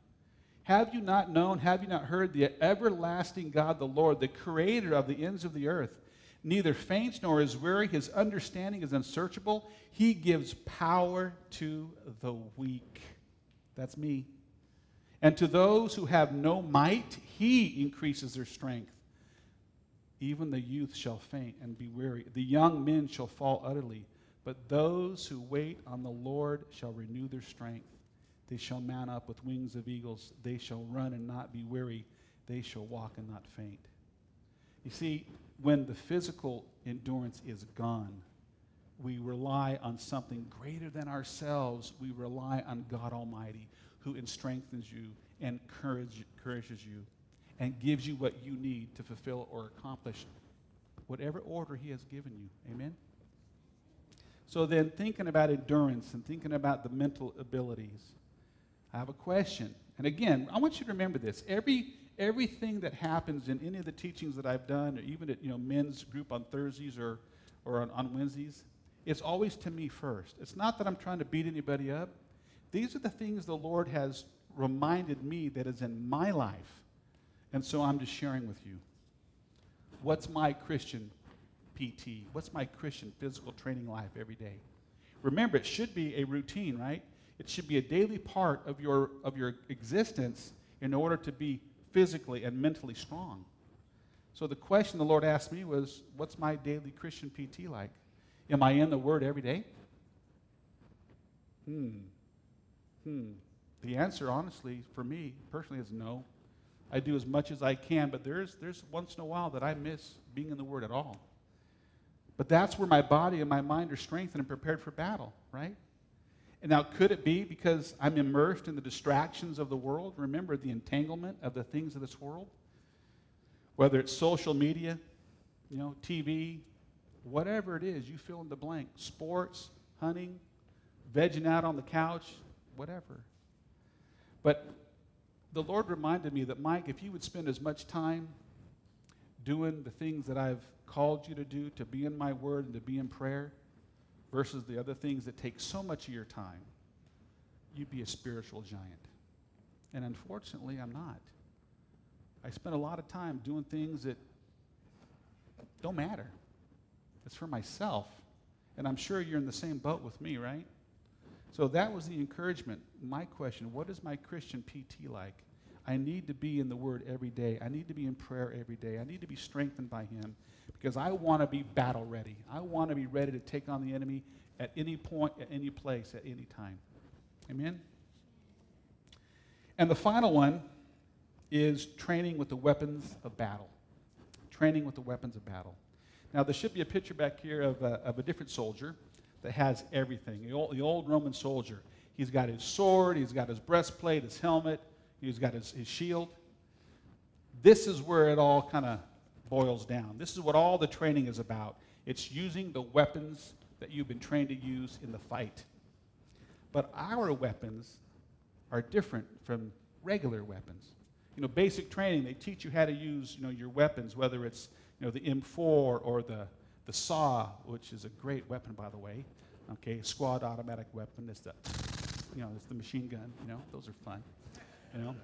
Have you not known, have you not heard the everlasting God, the Lord, the creator of the ends of the earth? Neither faints nor is weary. His understanding is unsearchable. He gives power to the weak. That's me. And to those who have no might, he increases their strength. Even the youth shall faint and be weary. The young men shall fall utterly. But those who wait on the Lord shall renew their strength. They shall mount up with wings of eagles. They shall run and not be weary. They shall walk and not faint. You see, when the physical endurance is gone, we rely on something greater than ourselves. We rely on God Almighty, who strengthens you and encourages you and gives you what you need to fulfill or accomplish whatever order He has given you. Amen? So then, thinking about endurance and thinking about the mental abilities, I have a question. And again, I want you to remember this. Every everything that happens in any of the teachings that I've done, or even at you know men's group on Thursdays or, or on, on Wednesdays, it's always to me first. It's not that I'm trying to beat anybody up, These are the things the Lord has reminded me that is in my life. And so I'm just sharing with you. What's my Christian PT? What's my Christian physical training life every day? Remember, it should be a routine, right? It should be a daily part of your, of your existence in order to be physically and mentally strong. So the question the Lord asked me was, What's my daily Christian PT like? Am I in the Word every day? Hmm. Hmm. The answer, honestly, for me personally, is no. I do as much as I can, but there's, there's once in a while that I miss being in the Word at all. But that's where my body and my mind are strengthened and prepared for battle, right? And now, could it be because I'm immersed in the distractions of the world? Remember the entanglement of the things of this world? Whether it's social media, you know, TV, whatever it is, you fill in the blank. Sports, hunting, vegging out on the couch, whatever. But the Lord reminded me that, Mike, if you would spend as much time doing the things that I've called you to do, to be in my word and to be in prayer, versus the other things that take so much of your time, you'd be a spiritual giant. And unfortunately, I'm not. I spend a lot of time doing things that don't matter. It's for myself. And I'm sure you're in the same boat with me, right? So that was the encouragement. My question what is my Christian PT like? I need to be in the Word every day. I need to be in prayer every day. I need to be strengthened by Him because I want to be battle ready. I want to be ready to take on the enemy at any point, at any place, at any time. Amen? And the final one is training with the weapons of battle. Training with the weapons of battle. Now, there should be a picture back here of a, of a different soldier that has everything. The old, the old Roman soldier. He's got his sword, he's got his breastplate, his helmet, he's got his, his shield. This is where it all kind of boils down. This is what all the training is about. It's using the weapons that you've been trained to use in the fight. But our weapons are different from regular weapons. You know, basic training, they teach you how to use, you know, your weapons, whether it's, you know, the M4 or the, the SAW, which is a great weapon, by the way. Okay, squad automatic weapon. It's the, you know, it's the machine gun. You know, those are fun. You know,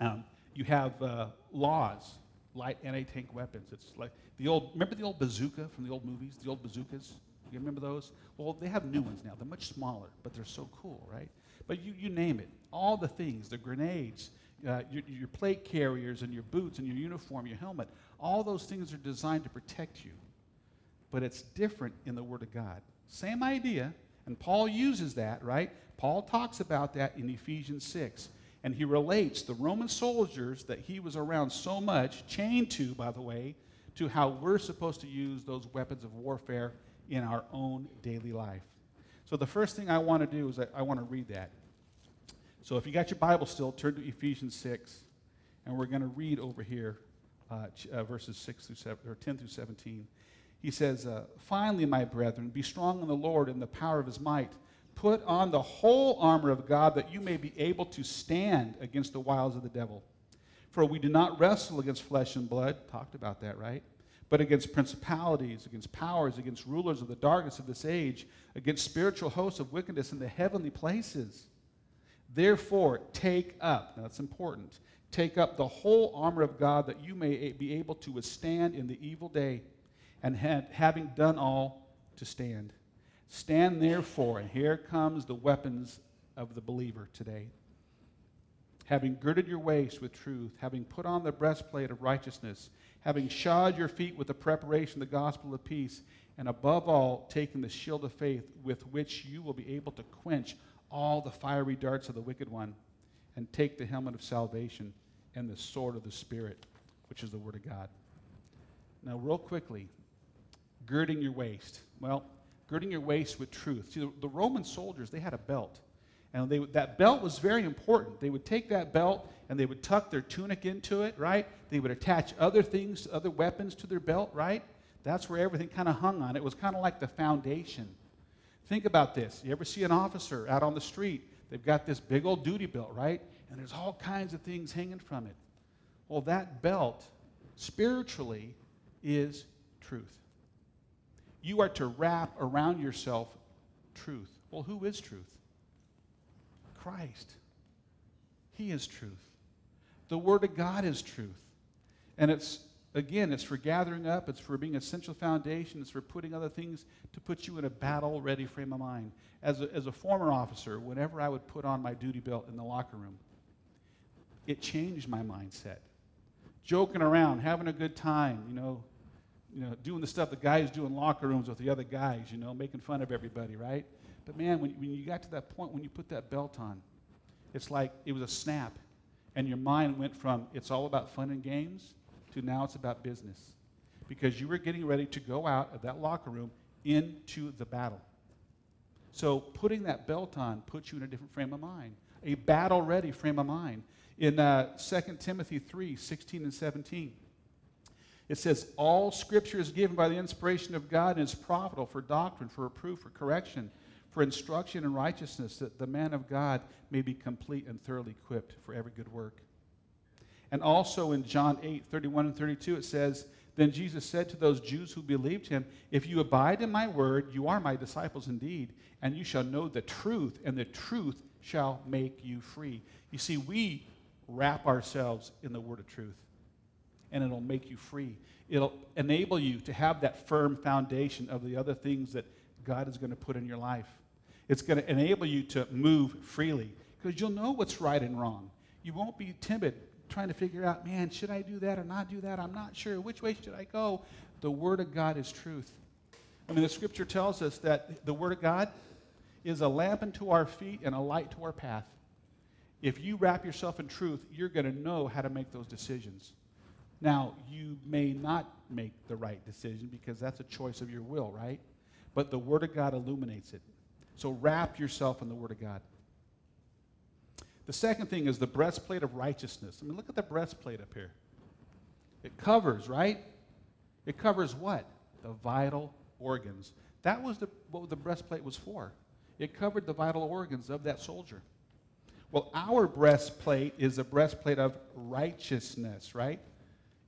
um, you have uh, LAWs light anti-tank weapons. It's like the old, remember the old bazooka from the old movies, the old bazookas? You remember those? Well, they have new ones now. They're much smaller, but they're so cool, right? But you, you name it. All the things, the grenades, uh, your, your plate carriers and your boots and your uniform, your helmet, all those things are designed to protect you. But it's different in the Word of God. Same idea, and Paul uses that, right? Paul talks about that in Ephesians 6 and he relates the Roman soldiers that he was around so much, chained to, by the way, to how we're supposed to use those weapons of warfare in our own daily life. So the first thing I want to do is I, I want to read that. So if you got your Bible still, turn to Ephesians 6, and we're going to read over here uh, uh, verses 6 through 7, or 10 through 17. He says, uh, Finally, my brethren, be strong in the Lord and the power of his might Put on the whole armor of God that you may be able to stand against the wiles of the devil. For we do not wrestle against flesh and blood, talked about that, right? But against principalities, against powers, against rulers of the darkness of this age, against spiritual hosts of wickedness in the heavenly places. Therefore, take up, now that's important, take up the whole armor of God that you may be able to withstand in the evil day, and having done all, to stand. Stand therefore, and here comes the weapons of the believer today. Having girded your waist with truth, having put on the breastplate of righteousness, having shod your feet with the preparation of the gospel of peace, and above all, taking the shield of faith with which you will be able to quench all the fiery darts of the wicked one, and take the helmet of salvation and the sword of the Spirit, which is the Word of God. Now, real quickly, girding your waist. Well, girding your waist with truth. See, the, the Roman soldiers, they had a belt. And they, that belt was very important. They would take that belt and they would tuck their tunic into it, right? They would attach other things, other weapons to their belt, right? That's where everything kind of hung on. It was kind of like the foundation. Think about this. You ever see an officer out on the street? They've got this big old duty belt, right? And there's all kinds of things hanging from it. Well, that belt, spiritually, is truth. You are to wrap around yourself truth. Well, who is truth? Christ. He is truth. The Word of God is truth. And it's, again, it's for gathering up, it's for being essential foundation, it's for putting other things to put you in a battle ready frame of mind. As a, as a former officer, whenever I would put on my duty belt in the locker room, it changed my mindset. Joking around, having a good time, you know, you know, doing the stuff the guys do in locker rooms with the other guys, you know, making fun of everybody, right? But man, when, when you got to that point, when you put that belt on, it's like it was a snap. And your mind went from it's all about fun and games to now it's about business. Because you were getting ready to go out of that locker room into the battle. So putting that belt on puts you in a different frame of mind, a battle ready frame of mind. In uh, 2 Timothy 3 16 and 17, it says, All scripture is given by the inspiration of God and is profitable for doctrine, for reproof, for correction, for instruction in righteousness, that the man of God may be complete and thoroughly equipped for every good work. And also in John 8 31 and 32, it says, Then Jesus said to those Jews who believed him, If you abide in my word, you are my disciples indeed, and you shall know the truth, and the truth shall make you free. You see, we wrap ourselves in the word of truth and it'll make you free. It'll enable you to have that firm foundation of the other things that God is going to put in your life. It's going to enable you to move freely because you'll know what's right and wrong. You won't be timid trying to figure out, man, should I do that or not do that? I'm not sure. Which way should I go? The Word of God is truth. I mean, the scripture tells us that the Word of God is a lamp unto our feet and a light to our path. If you wrap yourself in truth, you're going to know how to make those decisions. Now, you may not make the right decision because that's a choice of your will, right? But the Word of God illuminates it. So wrap yourself in the Word of God. The second thing is the breastplate of righteousness. I mean, look at the breastplate up here. It covers, right? It covers what? The vital organs. That was the, what the breastplate was for. It covered the vital organs of that soldier. Well, our breastplate is a breastplate of righteousness, right?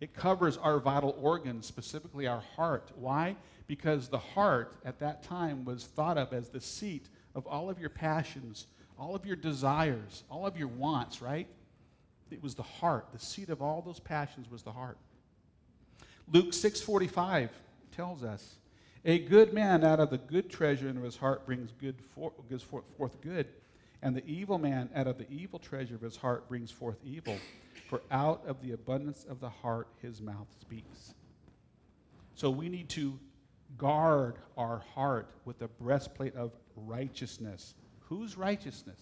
It covers our vital organs, specifically our heart. Why? Because the heart at that time was thought of as the seat of all of your passions, all of your desires, all of your wants, right? It was the heart. The seat of all those passions was the heart. Luke 6:45 tells us, "A good man out of the good treasure in his heart brings good for, gives forth good, and the evil man out of the evil treasure of his heart brings forth evil." For out of the abundance of the heart, his mouth speaks. So we need to guard our heart with the breastplate of righteousness. Whose righteousness?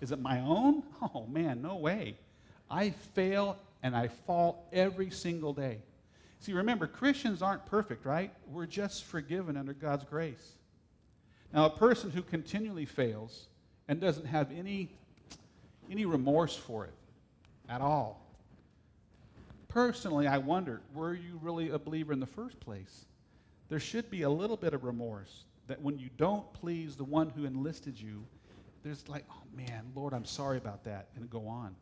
Is it my own? Oh man, no way. I fail and I fall every single day. See, remember, Christians aren't perfect, right? We're just forgiven under God's grace. Now, a person who continually fails and doesn't have any, any remorse for it, at all. Personally, I wondered were you really a believer in the first place? There should be a little bit of remorse that when you don't please the one who enlisted you, there's like, oh man, Lord, I'm sorry about that, and go on.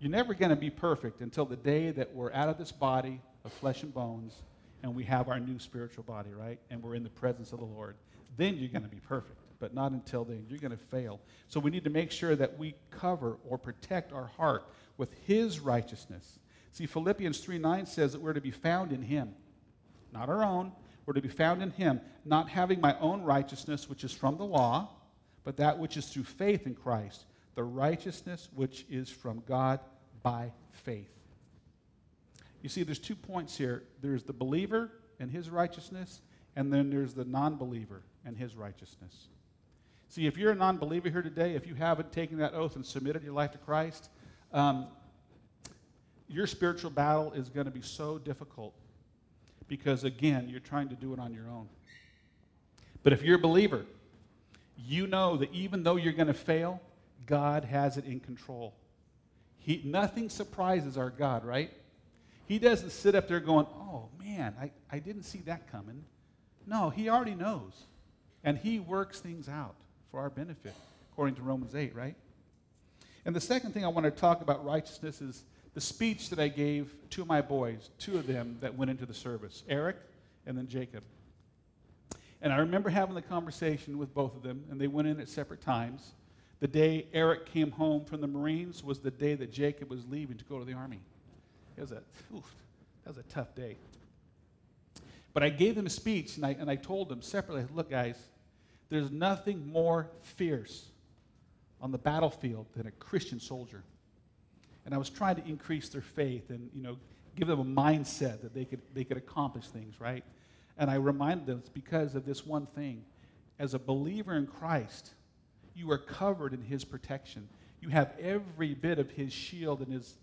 You're never going to be perfect until the day that we're out of this body of flesh and bones and we have our new spiritual body, right? And we're in the presence of the Lord. Then you're going to be perfect but not until then. You're going to fail. So we need to make sure that we cover or protect our heart with His righteousness. See, Philippians 3 9 says that we're to be found in Him, not our own. We're to be found in Him, not having my own righteousness, which is from the law, but that which is through faith in Christ, the righteousness which is from God by faith. You see, there's two points here there's the believer and his righteousness, and then there's the non believer and his righteousness. See, if you're a non believer here today, if you haven't taken that oath and submitted your life to Christ, um, your spiritual battle is going to be so difficult because, again, you're trying to do it on your own. But if you're a believer, you know that even though you're going to fail, God has it in control. He, nothing surprises our God, right? He doesn't sit up there going, oh man, I, I didn't see that coming. No, he already knows. And he works things out for our benefit, according to Romans 8, right? And the second thing I want to talk about righteousness is the speech that I gave to my boys, two of them that went into the service, Eric and then Jacob. And I remember having the conversation with both of them, and they went in at separate times. The day Eric came home from the Marines was the day that Jacob was leaving to go to the army. It was a, oof, that was a tough day. But I gave them a speech and I, and I told them separately look, guys, there's nothing more fierce on the battlefield than a Christian soldier. And I was trying to increase their faith and, you know, give them a mindset that they could, they could accomplish things, right? And I reminded them it's because of this one thing. As a believer in Christ, you are covered in his protection. You have every bit of his shield and his,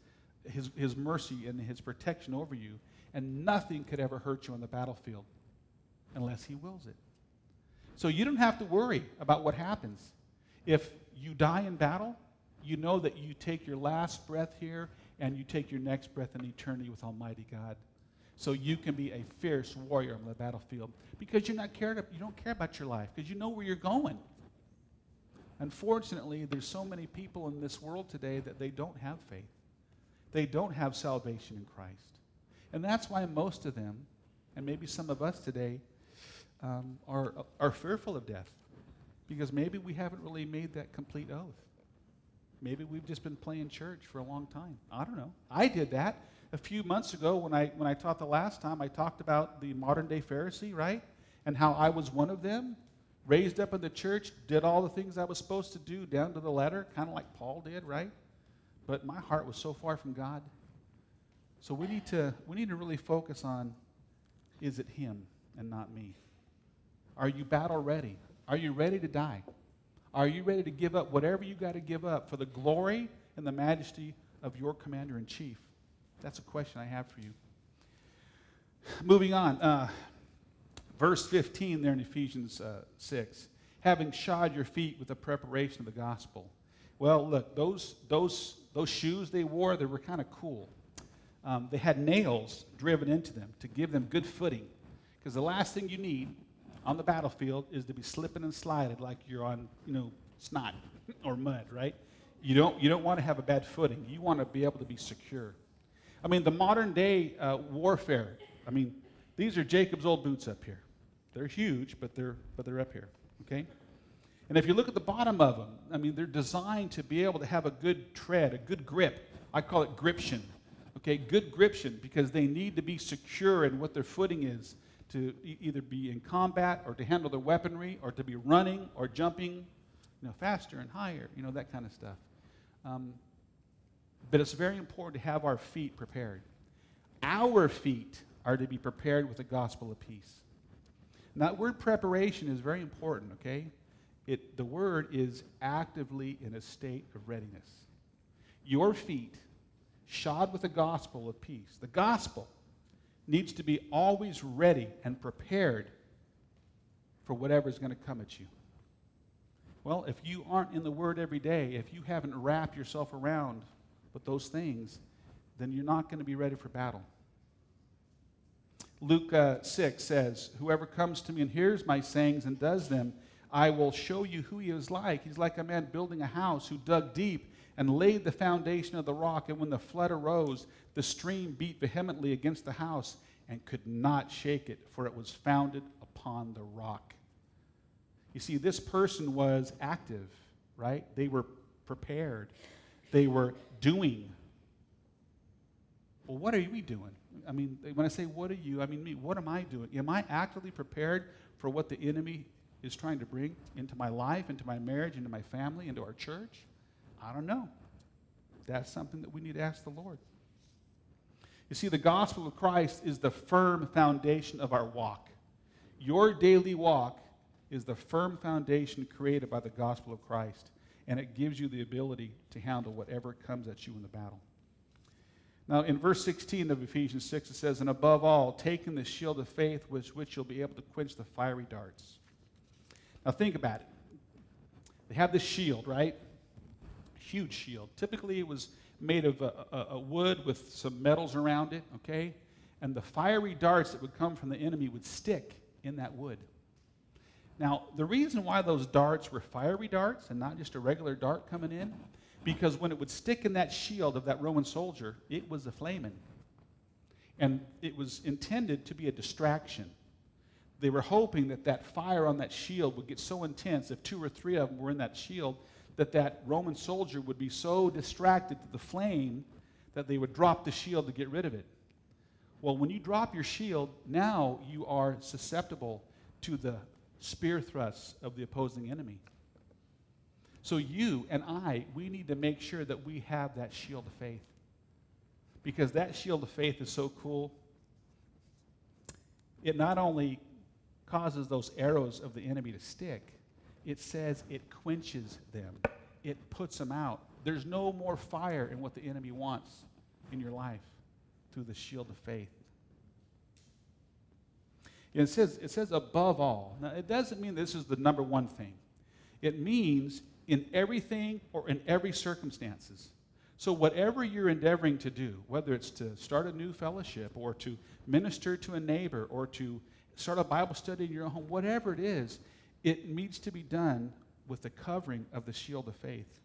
his, his mercy and his protection over you. And nothing could ever hurt you on the battlefield unless he wills it. So you don't have to worry about what happens. If you die in battle, you know that you take your last breath here and you take your next breath in eternity with Almighty God. So you can be a fierce warrior on the battlefield because you're not cared you don't care about your life because you know where you're going. Unfortunately, there's so many people in this world today that they don't have faith. They don't have salvation in Christ. And that's why most of them, and maybe some of us today, um, are, are fearful of death because maybe we haven't really made that complete oath. Maybe we've just been playing church for a long time. I don't know. I did that a few months ago when I, when I taught the last time. I talked about the modern day Pharisee, right? And how I was one of them, raised up in the church, did all the things I was supposed to do down to the letter, kind of like Paul did, right? But my heart was so far from God. So we need to, we need to really focus on is it Him and not me? Are you battle ready? Are you ready to die? Are you ready to give up whatever you got to give up for the glory and the majesty of your commander in chief? That's a question I have for you. Moving on, uh, verse 15 there in Ephesians uh, 6 having shod your feet with the preparation of the gospel. Well, look, those, those, those shoes they wore, they were kind of cool. Um, they had nails driven into them to give them good footing. Because the last thing you need on the battlefield is to be slipping and sliding like you're on, you know, snot or mud, right? You don't, you don't want to have a bad footing. You want to be able to be secure. I mean, the modern day uh, warfare, I mean, these are Jacob's old boots up here. They're huge, but they're, but they're up here, okay? And if you look at the bottom of them, I mean, they're designed to be able to have a good tread, a good grip. I call it gription, okay? Good gription because they need to be secure in what their footing is to e- either be in combat or to handle their weaponry or to be running or jumping, you know, faster and higher, you know, that kind of stuff. Um, but it's very important to have our feet prepared. Our feet are to be prepared with the gospel of peace. Now, that word preparation is very important, okay? It, the word is actively in a state of readiness. Your feet, shod with the gospel of peace. The gospel needs to be always ready and prepared for whatever is going to come at you. Well, if you aren't in the Word every day, if you haven't wrapped yourself around with those things, then you're not going to be ready for battle. Luke uh, 6 says, Whoever comes to me and hears my sayings and does them, I will show you who he is like. He's like a man building a house who dug deep and laid the foundation of the rock. And when the flood arose, the stream beat vehemently against the house and could not shake it, for it was founded upon the rock. You see, this person was active, right? They were prepared, they were doing. Well, what are we doing? I mean, when I say what are you, I mean me. What am I doing? Am I actively prepared for what the enemy is trying to bring into my life, into my marriage, into my family, into our church? I don't know. That's something that we need to ask the Lord. You see, the gospel of Christ is the firm foundation of our walk. Your daily walk is the firm foundation created by the gospel of Christ, and it gives you the ability to handle whatever comes at you in the battle. Now, in verse 16 of Ephesians 6, it says, And above all, taking the shield of faith with which you'll be able to quench the fiery darts. Now, think about it. They have this shield, right? Huge shield. Typically, it was made of a, a, a wood with some metals around it, okay? And the fiery darts that would come from the enemy would stick in that wood. Now, the reason why those darts were fiery darts and not just a regular dart coming in, because when it would stick in that shield of that Roman soldier, it was a flaming. And it was intended to be a distraction. They were hoping that that fire on that shield would get so intense, if two or three of them were in that shield, that that Roman soldier would be so distracted to the flame that they would drop the shield to get rid of it. Well, when you drop your shield, now you are susceptible to the spear thrusts of the opposing enemy. So you and I, we need to make sure that we have that shield of faith. Because that shield of faith is so cool. It not only causes those arrows of the enemy to stick, it says it quenches them, it puts them out. There's no more fire in what the enemy wants in your life through the shield of faith. It says, it says above all. Now, it doesn't mean this is the number one thing. It means in everything or in every circumstances. So, whatever you're endeavoring to do, whether it's to start a new fellowship or to minister to a neighbor or to start a Bible study in your home, whatever it is, it needs to be done with the covering of the shield of faith.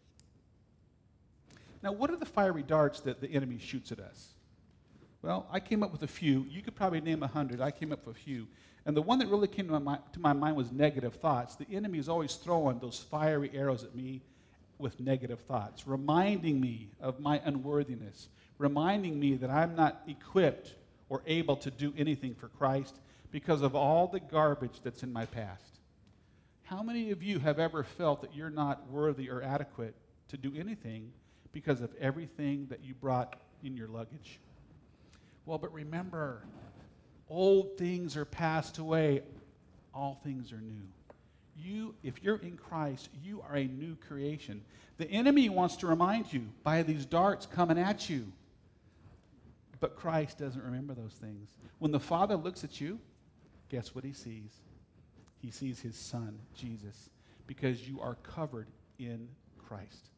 Now, what are the fiery darts that the enemy shoots at us? Well, I came up with a few. You could probably name a hundred. I came up with a few. And the one that really came to my, to my mind was negative thoughts. The enemy is always throwing those fiery arrows at me with negative thoughts, reminding me of my unworthiness, reminding me that I'm not equipped or able to do anything for Christ because of all the garbage that's in my past. How many of you have ever felt that you're not worthy or adequate to do anything because of everything that you brought in your luggage? Well, but remember, old things are passed away, all things are new. You, if you're in Christ, you are a new creation. The enemy wants to remind you by these darts coming at you. But Christ doesn't remember those things. When the Father looks at you, guess what he sees? He sees his Son, Jesus, because you are covered in Christ.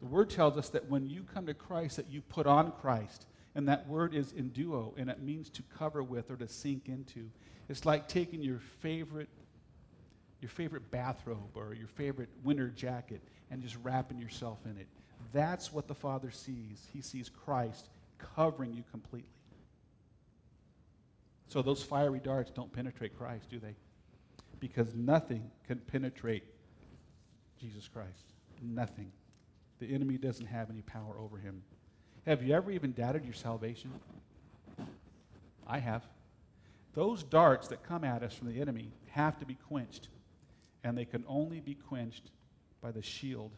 The Word tells us that when you come to Christ, that you put on Christ. And that word is enduo, and it means to cover with or to sink into. It's like taking your favorite, your favorite bathrobe or your favorite winter jacket and just wrapping yourself in it. That's what the Father sees. He sees Christ covering you completely. So those fiery darts don't penetrate Christ, do they? Because nothing can penetrate Jesus Christ. Nothing. The enemy doesn't have any power over him. Have you ever even doubted your salvation? I have. Those darts that come at us from the enemy have to be quenched, and they can only be quenched by the shield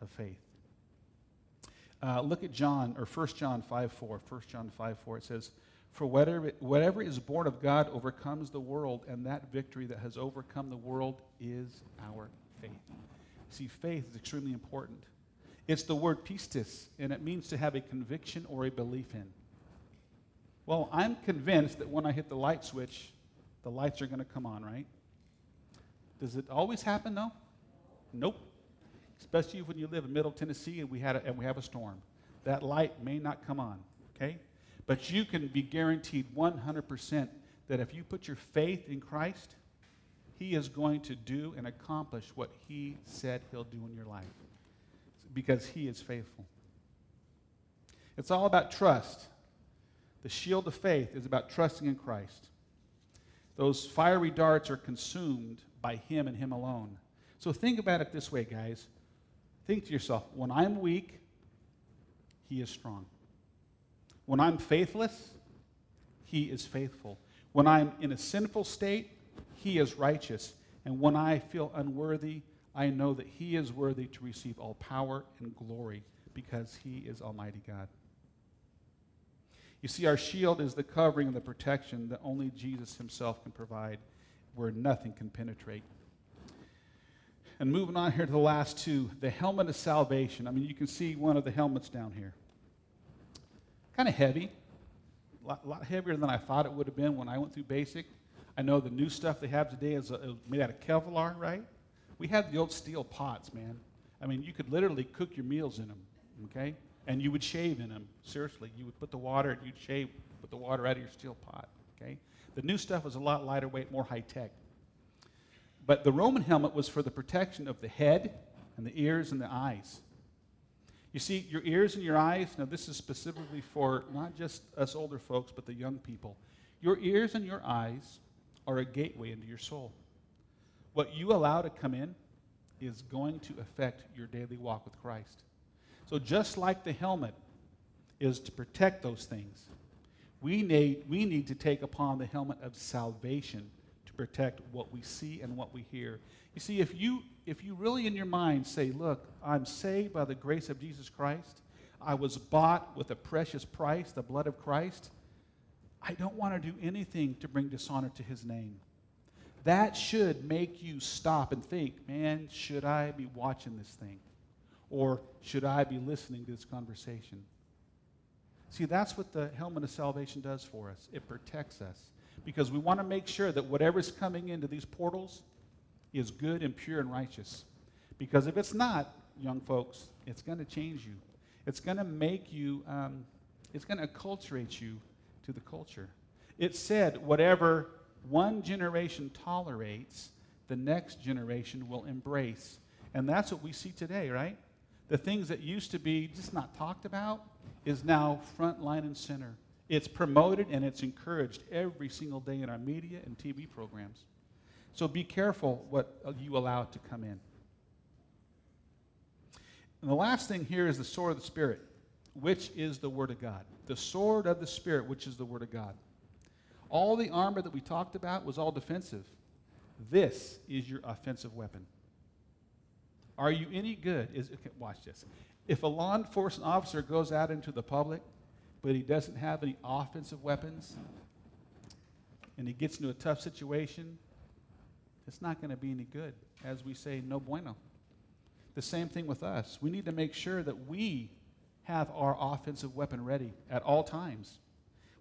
of faith. Uh, look at John, or 1 John 5 4. 1 John 5 4. It says, For whatever, whatever is born of God overcomes the world, and that victory that has overcome the world is our faith. See, faith is extremely important. It's the word pistis, and it means to have a conviction or a belief in. Well, I'm convinced that when I hit the light switch, the lights are going to come on, right? Does it always happen, though? Nope. Especially when you live in Middle Tennessee and we, had a, and we have a storm. That light may not come on, okay? But you can be guaranteed 100% that if you put your faith in Christ, He is going to do and accomplish what He said He'll do in your life because he is faithful. It's all about trust. The shield of faith is about trusting in Christ. Those fiery darts are consumed by him and him alone. So think about it this way, guys. Think to yourself when I'm weak, he is strong. When I'm faithless, he is faithful. When I'm in a sinful state, he is righteous. And when I feel unworthy, I know that he is worthy to receive all power and glory because he is Almighty God. You see, our shield is the covering and the protection that only Jesus himself can provide, where nothing can penetrate. And moving on here to the last two the helmet of salvation. I mean, you can see one of the helmets down here. Kind of heavy, a lot, lot, heavier than I thought it would have been when I went through basic. I know the new stuff they have today is, is made out of Kevlar, right? We had the old steel pots, man. I mean, you could literally cook your meals in them, okay? And you would shave in them. Seriously, you would put the water, and you'd shave, put the water out of your steel pot, okay? The new stuff was a lot lighter weight, more high tech. But the Roman helmet was for the protection of the head and the ears and the eyes. You see, your ears and your eyes, now this is specifically for not just us older folks, but the young people. Your ears and your eyes are a gateway into your soul. What you allow to come in is going to affect your daily walk with Christ. So, just like the helmet is to protect those things, we need, we need to take upon the helmet of salvation to protect what we see and what we hear. You see, if you, if you really in your mind say, Look, I'm saved by the grace of Jesus Christ, I was bought with a precious price, the blood of Christ, I don't want to do anything to bring dishonor to his name. That should make you stop and think, man, should I be watching this thing? Or should I be listening to this conversation? See, that's what the helmet of salvation does for us. It protects us because we want to make sure that whatever's coming into these portals is good and pure and righteous. Because if it's not, young folks, it's going to change you. It's going to make you, um, it's going to acculturate you to the culture. It said, whatever one generation tolerates, the next generation will embrace. And that's what we see today, right? The things that used to be just not talked about is now front line and center. It's promoted and it's encouraged every single day in our media and TV programs. So be careful what you allow to come in. And the last thing here is the sword of the Spirit, which is the Word of God. The sword of the Spirit, which is the Word of God. All the armor that we talked about was all defensive. This is your offensive weapon. Are you any good? Is, okay, watch this. If a law enforcement officer goes out into the public, but he doesn't have any offensive weapons, and he gets into a tough situation, it's not going to be any good. As we say, no bueno. The same thing with us. We need to make sure that we have our offensive weapon ready at all times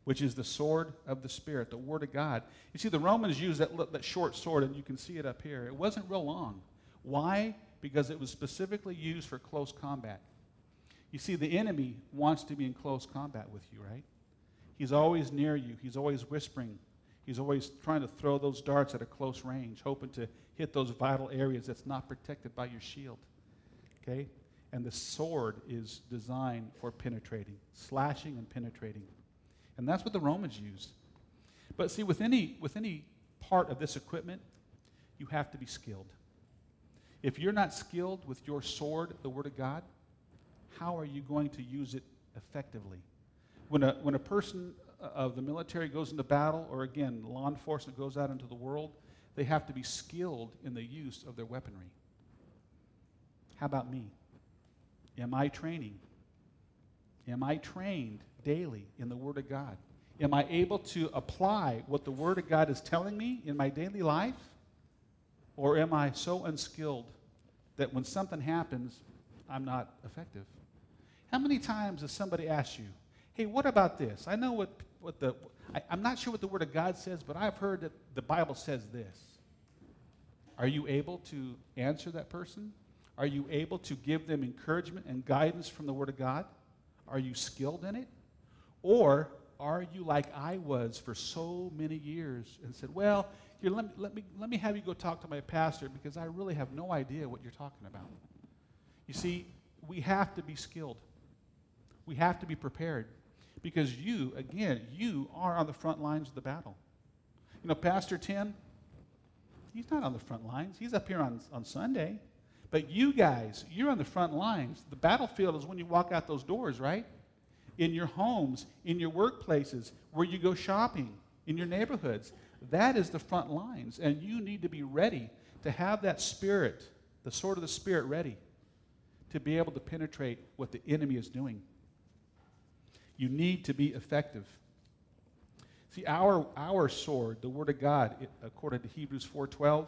which is the sword of the Spirit, the Word of God. You see, the Romans used that, that short sword, and you can see it up here. It wasn't real long. Why? Because it was specifically used for close combat. You see, the enemy wants to be in close combat with you, right? He's always near you, he's always whispering. He's always trying to throw those darts at a close range, hoping to hit those vital areas that's not protected by your shield. Okay? And the sword is designed for penetrating, slashing and penetrating. And that's what the Romans used. But see, with any, with any part of this equipment, you have to be skilled. If you're not skilled with your sword, the Word of God, how are you going to use it effectively? When a, when a person uh, of the military goes into battle, or again, law enforcement goes out into the world, they have to be skilled in the use of their weaponry. How about me? Am I training? Am I trained daily in the Word of God? Am I able to apply what the Word of God is telling me in my daily life? Or am I so unskilled that when something happens, I'm not effective? How many times has somebody asked you, hey, what about this? I know what, what the, I, I'm not sure what the Word of God says, but I've heard that the Bible says this. Are you able to answer that person? Are you able to give them encouragement and guidance from the Word of God? Are you skilled in it? Or are you like I was for so many years and said, well, here, let me, let, me, let me have you go talk to my pastor because I really have no idea what you're talking about. You see, we have to be skilled. We have to be prepared because you, again, you are on the front lines of the battle. You know, Pastor Tim, he's not on the front lines. He's up here on, on Sunday. But you guys, you're on the front lines. The battlefield is when you walk out those doors, right? In your homes, in your workplaces, where you go shopping, in your neighborhoods. That is the front lines. And you need to be ready to have that spirit, the sword of the spirit, ready to be able to penetrate what the enemy is doing. You need to be effective. See, our, our sword, the Word of God, according to Hebrews 4.12,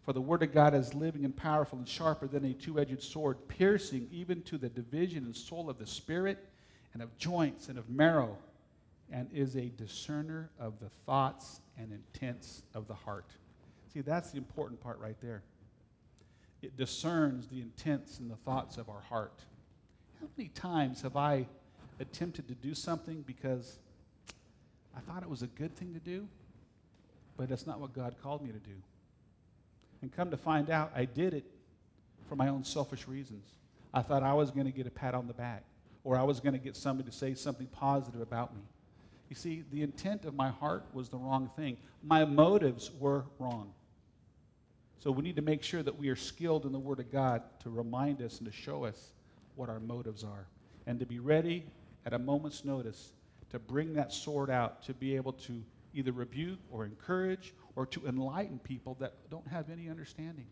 for the word of God is living and powerful and sharper than a two edged sword, piercing even to the division and soul of the spirit and of joints and of marrow, and is a discerner of the thoughts and intents of the heart. See, that's the important part right there. It discerns the intents and the thoughts of our heart. How many times have I attempted to do something because I thought it was a good thing to do, but that's not what God called me to do? And come to find out, I did it for my own selfish reasons. I thought I was going to get a pat on the back, or I was going to get somebody to say something positive about me. You see, the intent of my heart was the wrong thing. My motives were wrong. So we need to make sure that we are skilled in the Word of God to remind us and to show us what our motives are. And to be ready at a moment's notice to bring that sword out to be able to either rebuke or encourage or to enlighten people that don't have any understanding.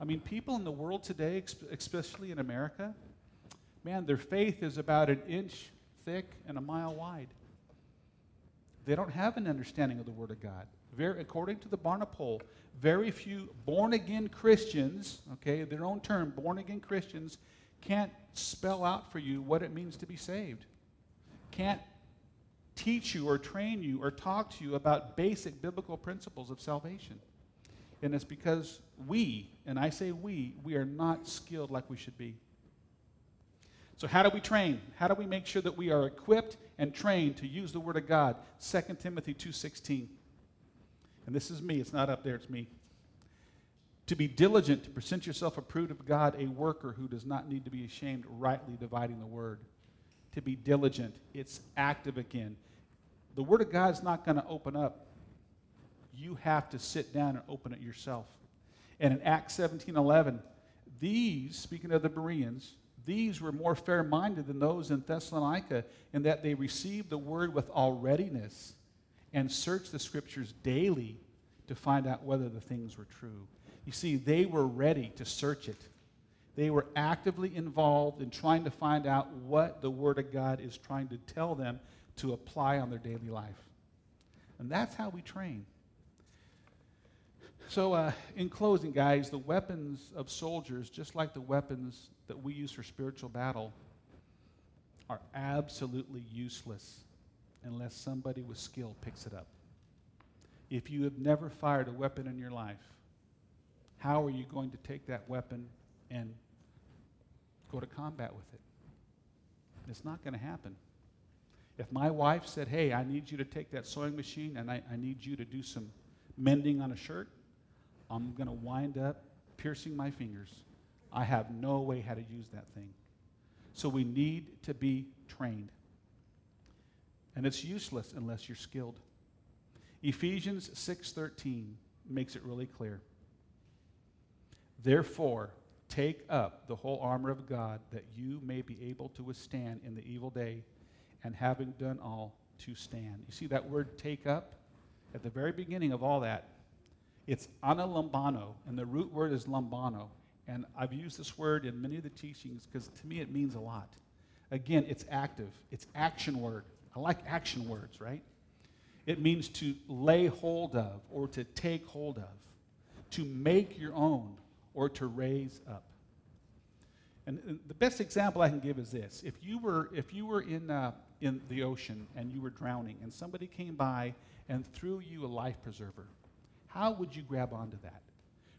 I mean, people in the world today, especially in America, man, their faith is about an inch thick and a mile wide. They don't have an understanding of the Word of God. Very, according to the Barna poll, very few born again Christians, okay, their own term, born again Christians, can't spell out for you what it means to be saved. Can't teach you or train you or talk to you about basic biblical principles of salvation. And it's because we, and I say we, we are not skilled like we should be. So how do we train? How do we make sure that we are equipped and trained to use the word of God? 2 Timothy 2:16. And this is me, it's not up there, it's me. To be diligent to present yourself approved of God, a worker who does not need to be ashamed, rightly dividing the word. To be diligent, it's active again. The word of God is not going to open up. You have to sit down and open it yourself. And in Acts 17 11, these, speaking of the Bereans, these were more fair minded than those in Thessalonica in that they received the word with all readiness and searched the scriptures daily to find out whether the things were true. You see, they were ready to search it. They were actively involved in trying to find out what the Word of God is trying to tell them to apply on their daily life. And that's how we train. So, uh, in closing, guys, the weapons of soldiers, just like the weapons that we use for spiritual battle, are absolutely useless unless somebody with skill picks it up. If you have never fired a weapon in your life, how are you going to take that weapon and go to combat with it? It's not going to happen. If my wife said, Hey, I need you to take that sewing machine and I, I need you to do some mending on a shirt, I'm going to wind up piercing my fingers. I have no way how to use that thing. So we need to be trained. And it's useless unless you're skilled. Ephesians 6:13 makes it really clear. Therefore, take up the whole armor of God that you may be able to withstand in the evil day, and having done all, to stand. You see that word take up? At the very beginning of all that, it's analambano, and the root word is lambano. And I've used this word in many of the teachings because to me it means a lot. Again, it's active, it's action word. I like action words, right? It means to lay hold of or to take hold of, to make your own or to raise up. And, the best example I can give is this: if you were if you were in uh, in the ocean and you were drowning, and somebody came by and threw you a life preserver, how would you grab onto that?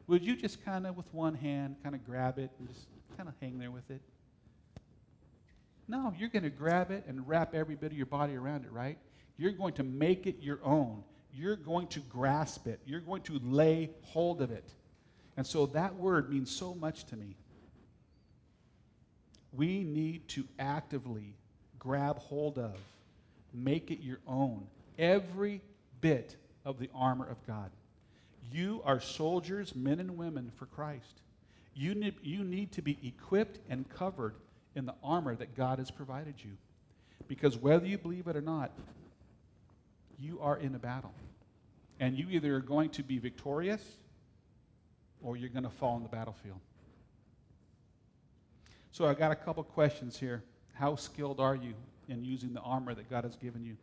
Would you just kind of with one hand kind of grab it and just kind of hang there with it? No, you're going to grab it and wrap every bit of your body around it, right? You're going to make it your own. You're going to grasp it. You're going to lay hold of it. And so that word means so much to me. We need to actively grab hold of, make it your own, every bit of the armor of God. You are soldiers, men and women for Christ. You need, you need to be equipped and covered in the armor that God has provided you. Because whether you believe it or not, you are in a battle. And you either are going to be victorious or you're going to fall on the battlefield. So I've got a couple questions here. How skilled are you in using the armor that God has given you?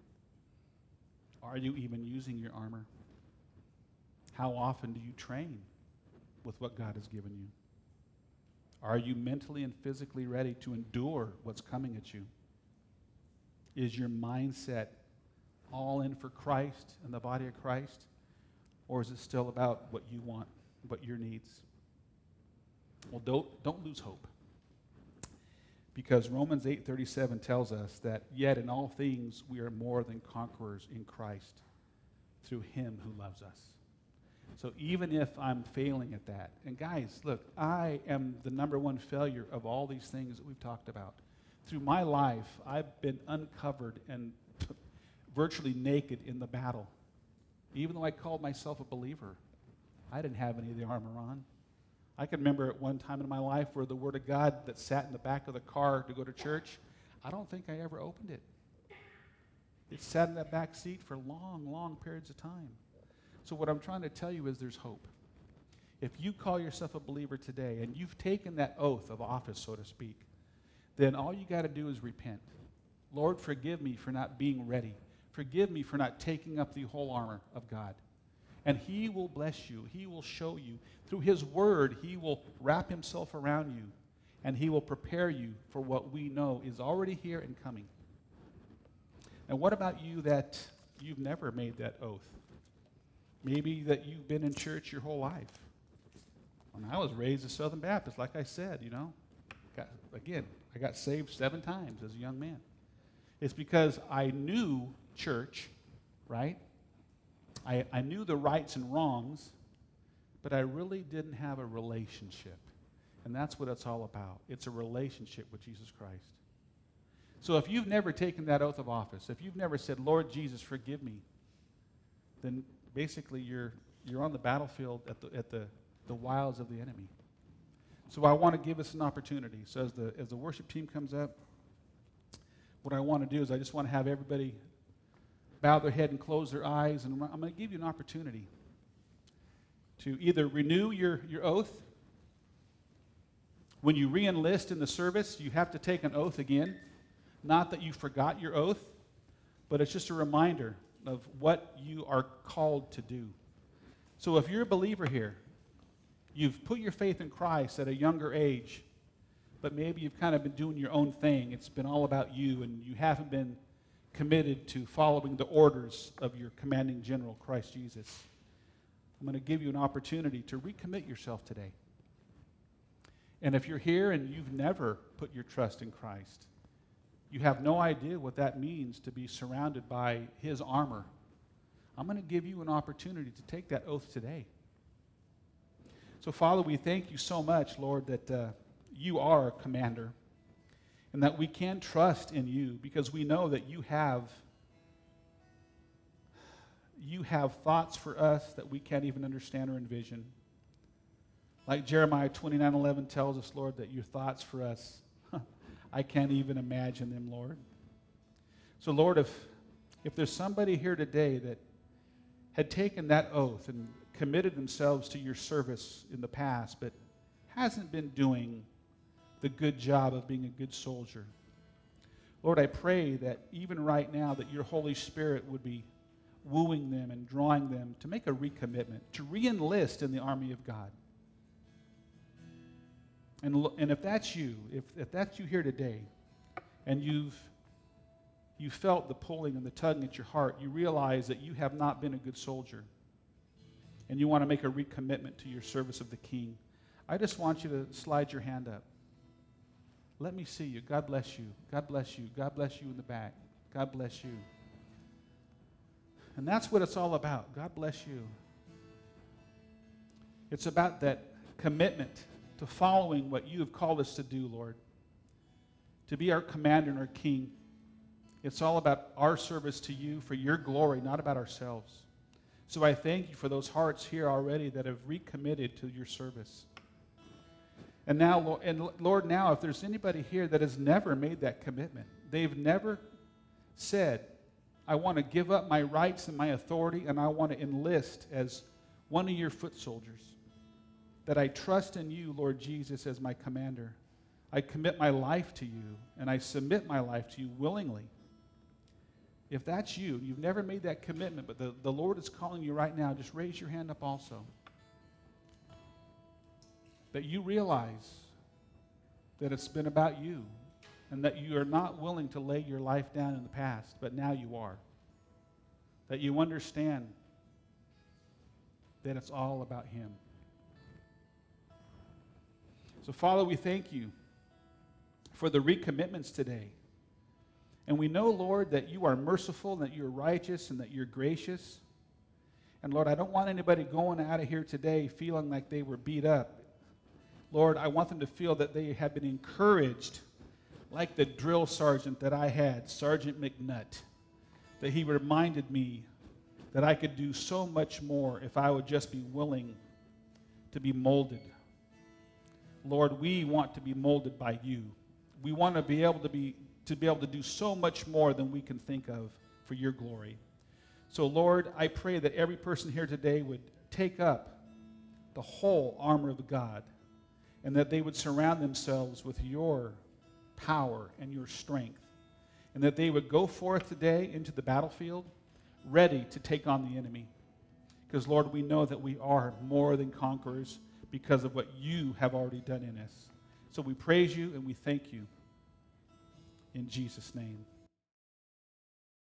Are you even using your armor? How often do you train with what God has given you? Are you mentally and physically ready to endure what's coming at you? Is your mindset all in for Christ and the body of Christ? Or is it still about what you want, what your needs? Well, don't, don't lose hope. Because Romans 8:37 tells us that yet in all things we are more than conquerors in Christ through him who loves us. So even if I'm failing at that, and guys, look, I am the number one failure of all these things that we've talked about. Through my life, I've been uncovered and virtually naked in the battle. Even though I called myself a believer, I didn't have any of the armor on. I can remember at one time in my life where the Word of God that sat in the back of the car to go to church, I don't think I ever opened it. It sat in that back seat for long, long periods of time. So, what I'm trying to tell you is there's hope. If you call yourself a believer today and you've taken that oath of office, so to speak, then all you got to do is repent. Lord, forgive me for not being ready. Forgive me for not taking up the whole armor of God. And He will bless you. He will show you. Through His Word, He will wrap Himself around you. And He will prepare you for what we know is already here and coming. And what about you that you've never made that oath? Maybe that you've been in church your whole life. When I was raised a Southern Baptist, like I said, you know, got, again, I got saved seven times as a young man. It's because I knew church, right? I, I knew the rights and wrongs, but I really didn't have a relationship. And that's what it's all about. It's a relationship with Jesus Christ. So if you've never taken that oath of office, if you've never said, Lord Jesus, forgive me, then basically you're, you're on the battlefield at the, at the, the wiles of the enemy. So I want to give us an opportunity. So as the, as the worship team comes up, what I want to do is I just want to have everybody bow their head and close their eyes, and I'm going to give you an opportunity to either renew your, your oath. When you re enlist in the service, you have to take an oath again. Not that you forgot your oath, but it's just a reminder of what you are called to do. So if you're a believer here, you've put your faith in Christ at a younger age, but maybe you've kind of been doing your own thing. It's been all about you, and you haven't been committed to following the orders of your commanding general, Christ Jesus. I'm going to give you an opportunity to recommit yourself today. And if you're here and you've never put your trust in Christ, you have no idea what that means to be surrounded by his armor. I'm going to give you an opportunity to take that oath today. So, Father, we thank you so much, Lord, that uh, you are a commander and that we can trust in you because we know that you have you have thoughts for us that we can't even understand or envision. Like Jeremiah 29:11 tells us, Lord, that your thoughts for us I can't even imagine them, Lord. So, Lord, if, if there's somebody here today that had taken that oath and committed themselves to your service in the past, but hasn't been doing the good job of being a good soldier, Lord, I pray that even right now that your Holy Spirit would be wooing them and drawing them to make a recommitment, to re-enlist in the army of God. And, and if that's you, if, if that's you here today, and you've you felt the pulling and the tugging at your heart, you realize that you have not been a good soldier, and you want to make a recommitment to your service of the King, I just want you to slide your hand up. Let me see you. God bless you. God bless you. God bless you in the back. God bless you. And that's what it's all about. God bless you. It's about that commitment to following what you have called us to do, Lord. To be our commander and our king. It's all about our service to you for your glory, not about ourselves. So I thank you for those hearts here already that have recommitted to your service. And now, and Lord, now, if there's anybody here that has never made that commitment, they've never said, I want to give up my rights and my authority, and I want to enlist as one of your foot soldiers that I trust in you, Lord Jesus, as my commander. I commit my life to you, and I submit my life to you willingly. If that's you, you've never made that commitment, but the, the Lord is calling you right now, just raise your hand up also. That you realize that it's been about you and that you are not willing to lay your life down in the past, but now you are. That you understand that it's all about Him. So, Father, we thank you for the recommitments today. And we know, Lord, that you are merciful, and that you're righteous, and that you're gracious. And Lord, I don't want anybody going out of here today feeling like they were beat up. Lord, I want them to feel that they have been encouraged, like the drill sergeant that I had, Sergeant McNutt, that he reminded me that I could do so much more if I would just be willing to be molded. Lord, we want to be molded by you. We want to be able to be to be able to do so much more than we can think of for your glory. So Lord, I pray that every person here today would take up the whole armor of God and that they would surround themselves with your power and your strength and that they would go forth today into the battlefield ready to take on the enemy. Because, Lord, we know that we are more than conquerors because of what you have already done in us. So we praise you and we thank you. In Jesus' name.